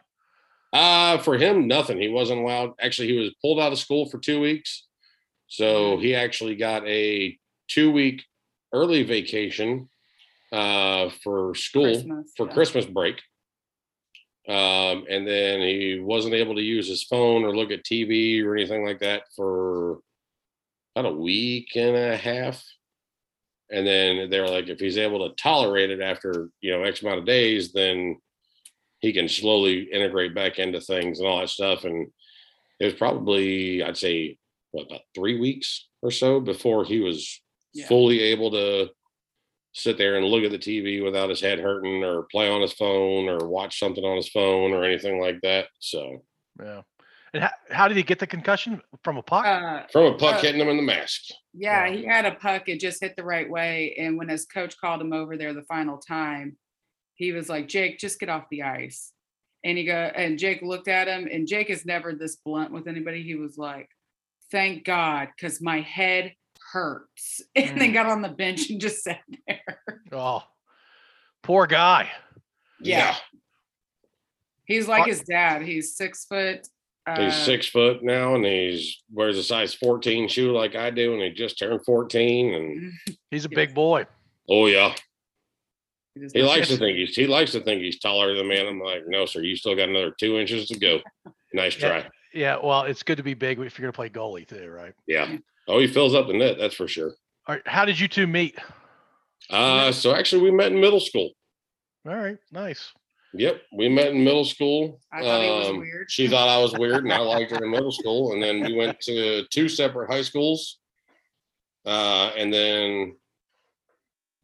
Uh, for him, nothing. He wasn't allowed. Actually, he was pulled out of school for two weeks. So he actually got a two week early vacation uh, for school Christmas, for yeah. Christmas break. Um, and then he wasn't able to use his phone or look at TV or anything like that for about a week and a half. And then they're like, if he's able to tolerate it after, you know, X amount of days, then he can slowly integrate back into things and all that stuff. And it was probably, I'd say, what, about three weeks or so before he was Yeah. fully able to sit there and look at the TV without his head hurting or play on his phone or watch something on his phone or anything like that. So Yeah. And how, how did he get the concussion from a puck? Uh, from a puck Uh, hitting him in the mask. yeah, Yeah. he had a puck. It just hit the right way. And when his coach called him over there the final time, he was like, Jake, just get off the ice. And he go and Jake looked at him, and Jake is never this blunt with anybody. He was like, Thank God, because my head hurts. And then Mm. got on the bench and just sat there. oh, poor guy. Yeah. He's like Are- his dad. He's six foot. Uh, He's six foot now and he's wears a size 14 shoe like I do, and he just turned 14. And He's a big boy. oh yeah, he just he likes to think he's he likes to think he's taller than me. And I'm like, no, sir, you still got another two inches to go. Nice try. Yeah. Well, it's good to be big if you're going to play goalie too, right? Yeah. Oh, he fills up the net, that's for sure. All right. How did you two meet? Uh so actually we met in middle school. All right. Nice. Yep, we met in middle school. I thought he was Um, weird. She thought I was weird, and I liked her in middle school. And then we went to two separate high schools, uh, and then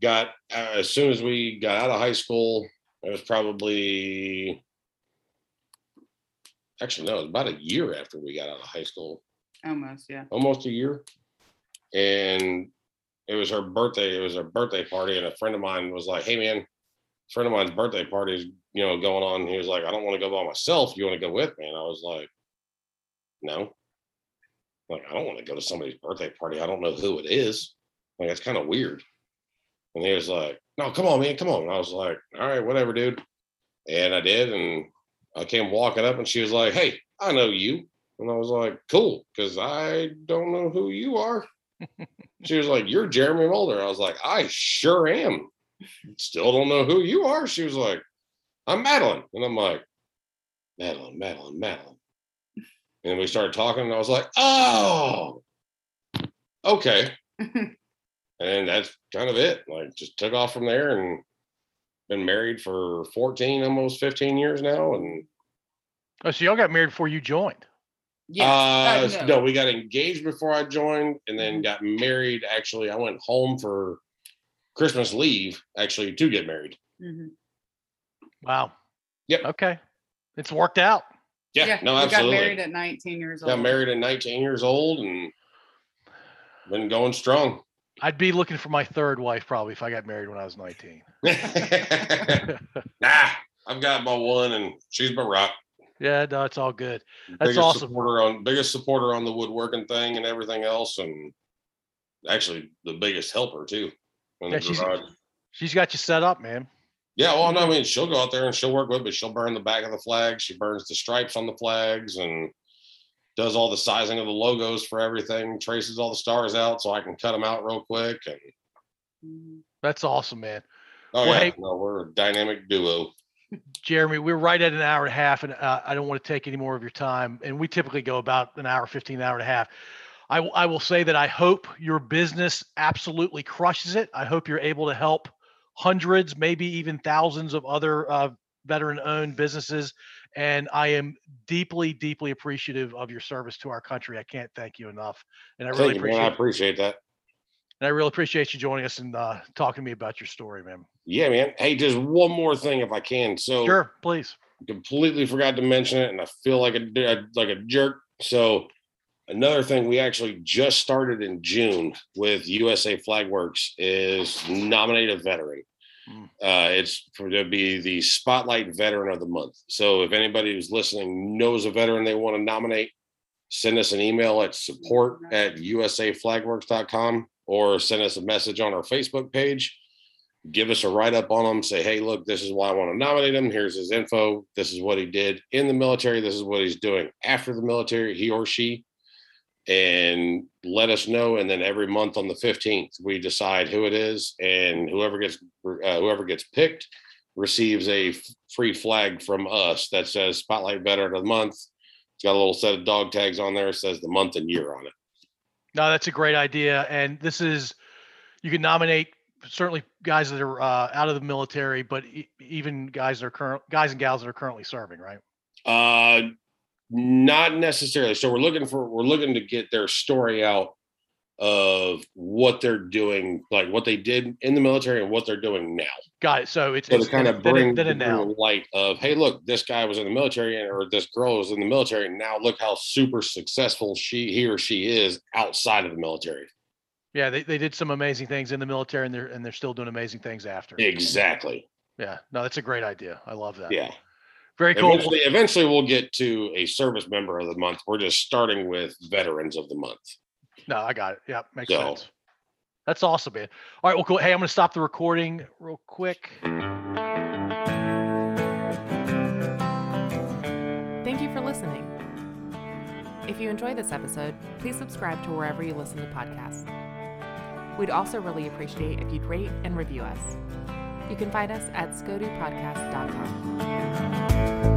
got uh, as soon as we got out of high school, it was probably actually no, it was about a year after we got out of high school, Almost, yeah. almost a year, and it was her birthday. It was her birthday party, and a friend of mine was like, "Hey, man." Friend of mine's birthday party is, you know, going on. He was like, I don't want to go by myself. You want to go with me? And I was like, no. Like, I don't want to go to somebody's birthday party. I don't know who it is. Like, that's kind of weird. And he was like, no, come on, man, come on. And I was like, all right, whatever, dude. And I did. And I came walking up and she was like, hey, I know you. And I was like, cool, because I don't know who you are. she was like, you're Jeremy Mulder. I was like, I sure am. Still don't know who you are. She was like, I'm Madeline. And I'm like, Madeline, Madeline, Madeline. And we started talking, and I was like, oh, okay. and that's kind of it. Like, just took off from there and been married for 14, almost 15 years now. And Oh, so y'all got married before you joined. Yes. uh, uh, no, we got engaged before I joined, and then Mhm. got married. Actually, I went home for Christmas leave, actually, to get married. Mhm. Wow. Yep. Okay. It's worked out. Yeah, no, we absolutely. got married at 19 years old. got married at 19 years old and been going strong. I'd be looking for my third wife probably if I got married when I was 19. nah, I've got my one and she's my rock. yeah, no, it's all good. That's biggest awesome. supporter on biggest supporter on the woodworking thing and everything else, and actually the biggest helper too. Yeah, she's- She's got you set up, man. yeah, well, no, I mean she'll go out there and she'll work with me. She'll burn the back of the flag. She burns the stripes on the flags and does all the sizing of the logos for everything. Traces all the stars out so I can cut them out real quick. And. That's awesome, man. oh Well, yeah, hey- no, we're a dynamic duo. Jeremy, we're right at an hour and a half, and uh, I don't want to take any more of your time. And we typically go about an hour, 15, hour and a half. I, w- I will say that I hope your business absolutely crushes it. I hope you're able to help hundreds, maybe even thousands of other uh, veteran owned businesses. And I am deeply, deeply appreciative of your service to our country. I can't thank you enough. And I really Thank you, man. appreciate I appreciate that. and I really appreciate you joining us and uh, talking to me about your story, man. Yeah, man. Hey, just one more thing if I can. So Sure, please. completely forgot to mention it, and I feel like a a- like a jerk. So another thing we actually just started in June with USA Flag Works is nominate a veteran. Mm. Uh, it's for to be the Spotlight Veteran of the Month. So if anybody who's listening knows a veteran they want to nominate, send us an email at support at usaflagworks.com or send us a message on our Facebook page. give us a write up on them. say, hey, look, this is why I want to nominate him. Here's his info. This is what he did in the military. This is what he's doing after the military, he or she. And let us know. And then every month on the 15th, we decide who it is. And whoever gets uh, whoever gets picked receives a f- free flag from us that says Spotlight Veteran of the Month. It's got a little set of dog tags on there. It says the month and year on it. No, that's a great idea. And this is, you can nominate certainly guys that are uh, out of the military, but e- even guys that are current guys and gals that are currently serving, right? Uh, not necessarily. So we're looking for we're looking to get their story out of what they're doing, like what they did in the military and what they're doing now. Got it. So it's, So it's kind of then, bring, then bring now. light of, hey, look, this guy was in the military and or this girl was in the military. And now look how super successful she he or she is outside of the military. Yeah, they, they did some amazing things in the military, and they're and they're still doing amazing things after. Exactly. Yeah, no, that's a great idea. I love that. Yeah. Very cool. Eventually, eventually we'll get to a service member of the month. We're just starting with veterans of the month. No, I got it. Yeah, makes So- sense. That's awesome, man. All right, well, cool. Hey, I'm gonna stop the recording real quick. Thank you for listening. If you enjoy this episode, please subscribe to wherever you listen to podcasts. We'd also really appreciate if you'd rate and review us. You can find us at scodupodcast.com.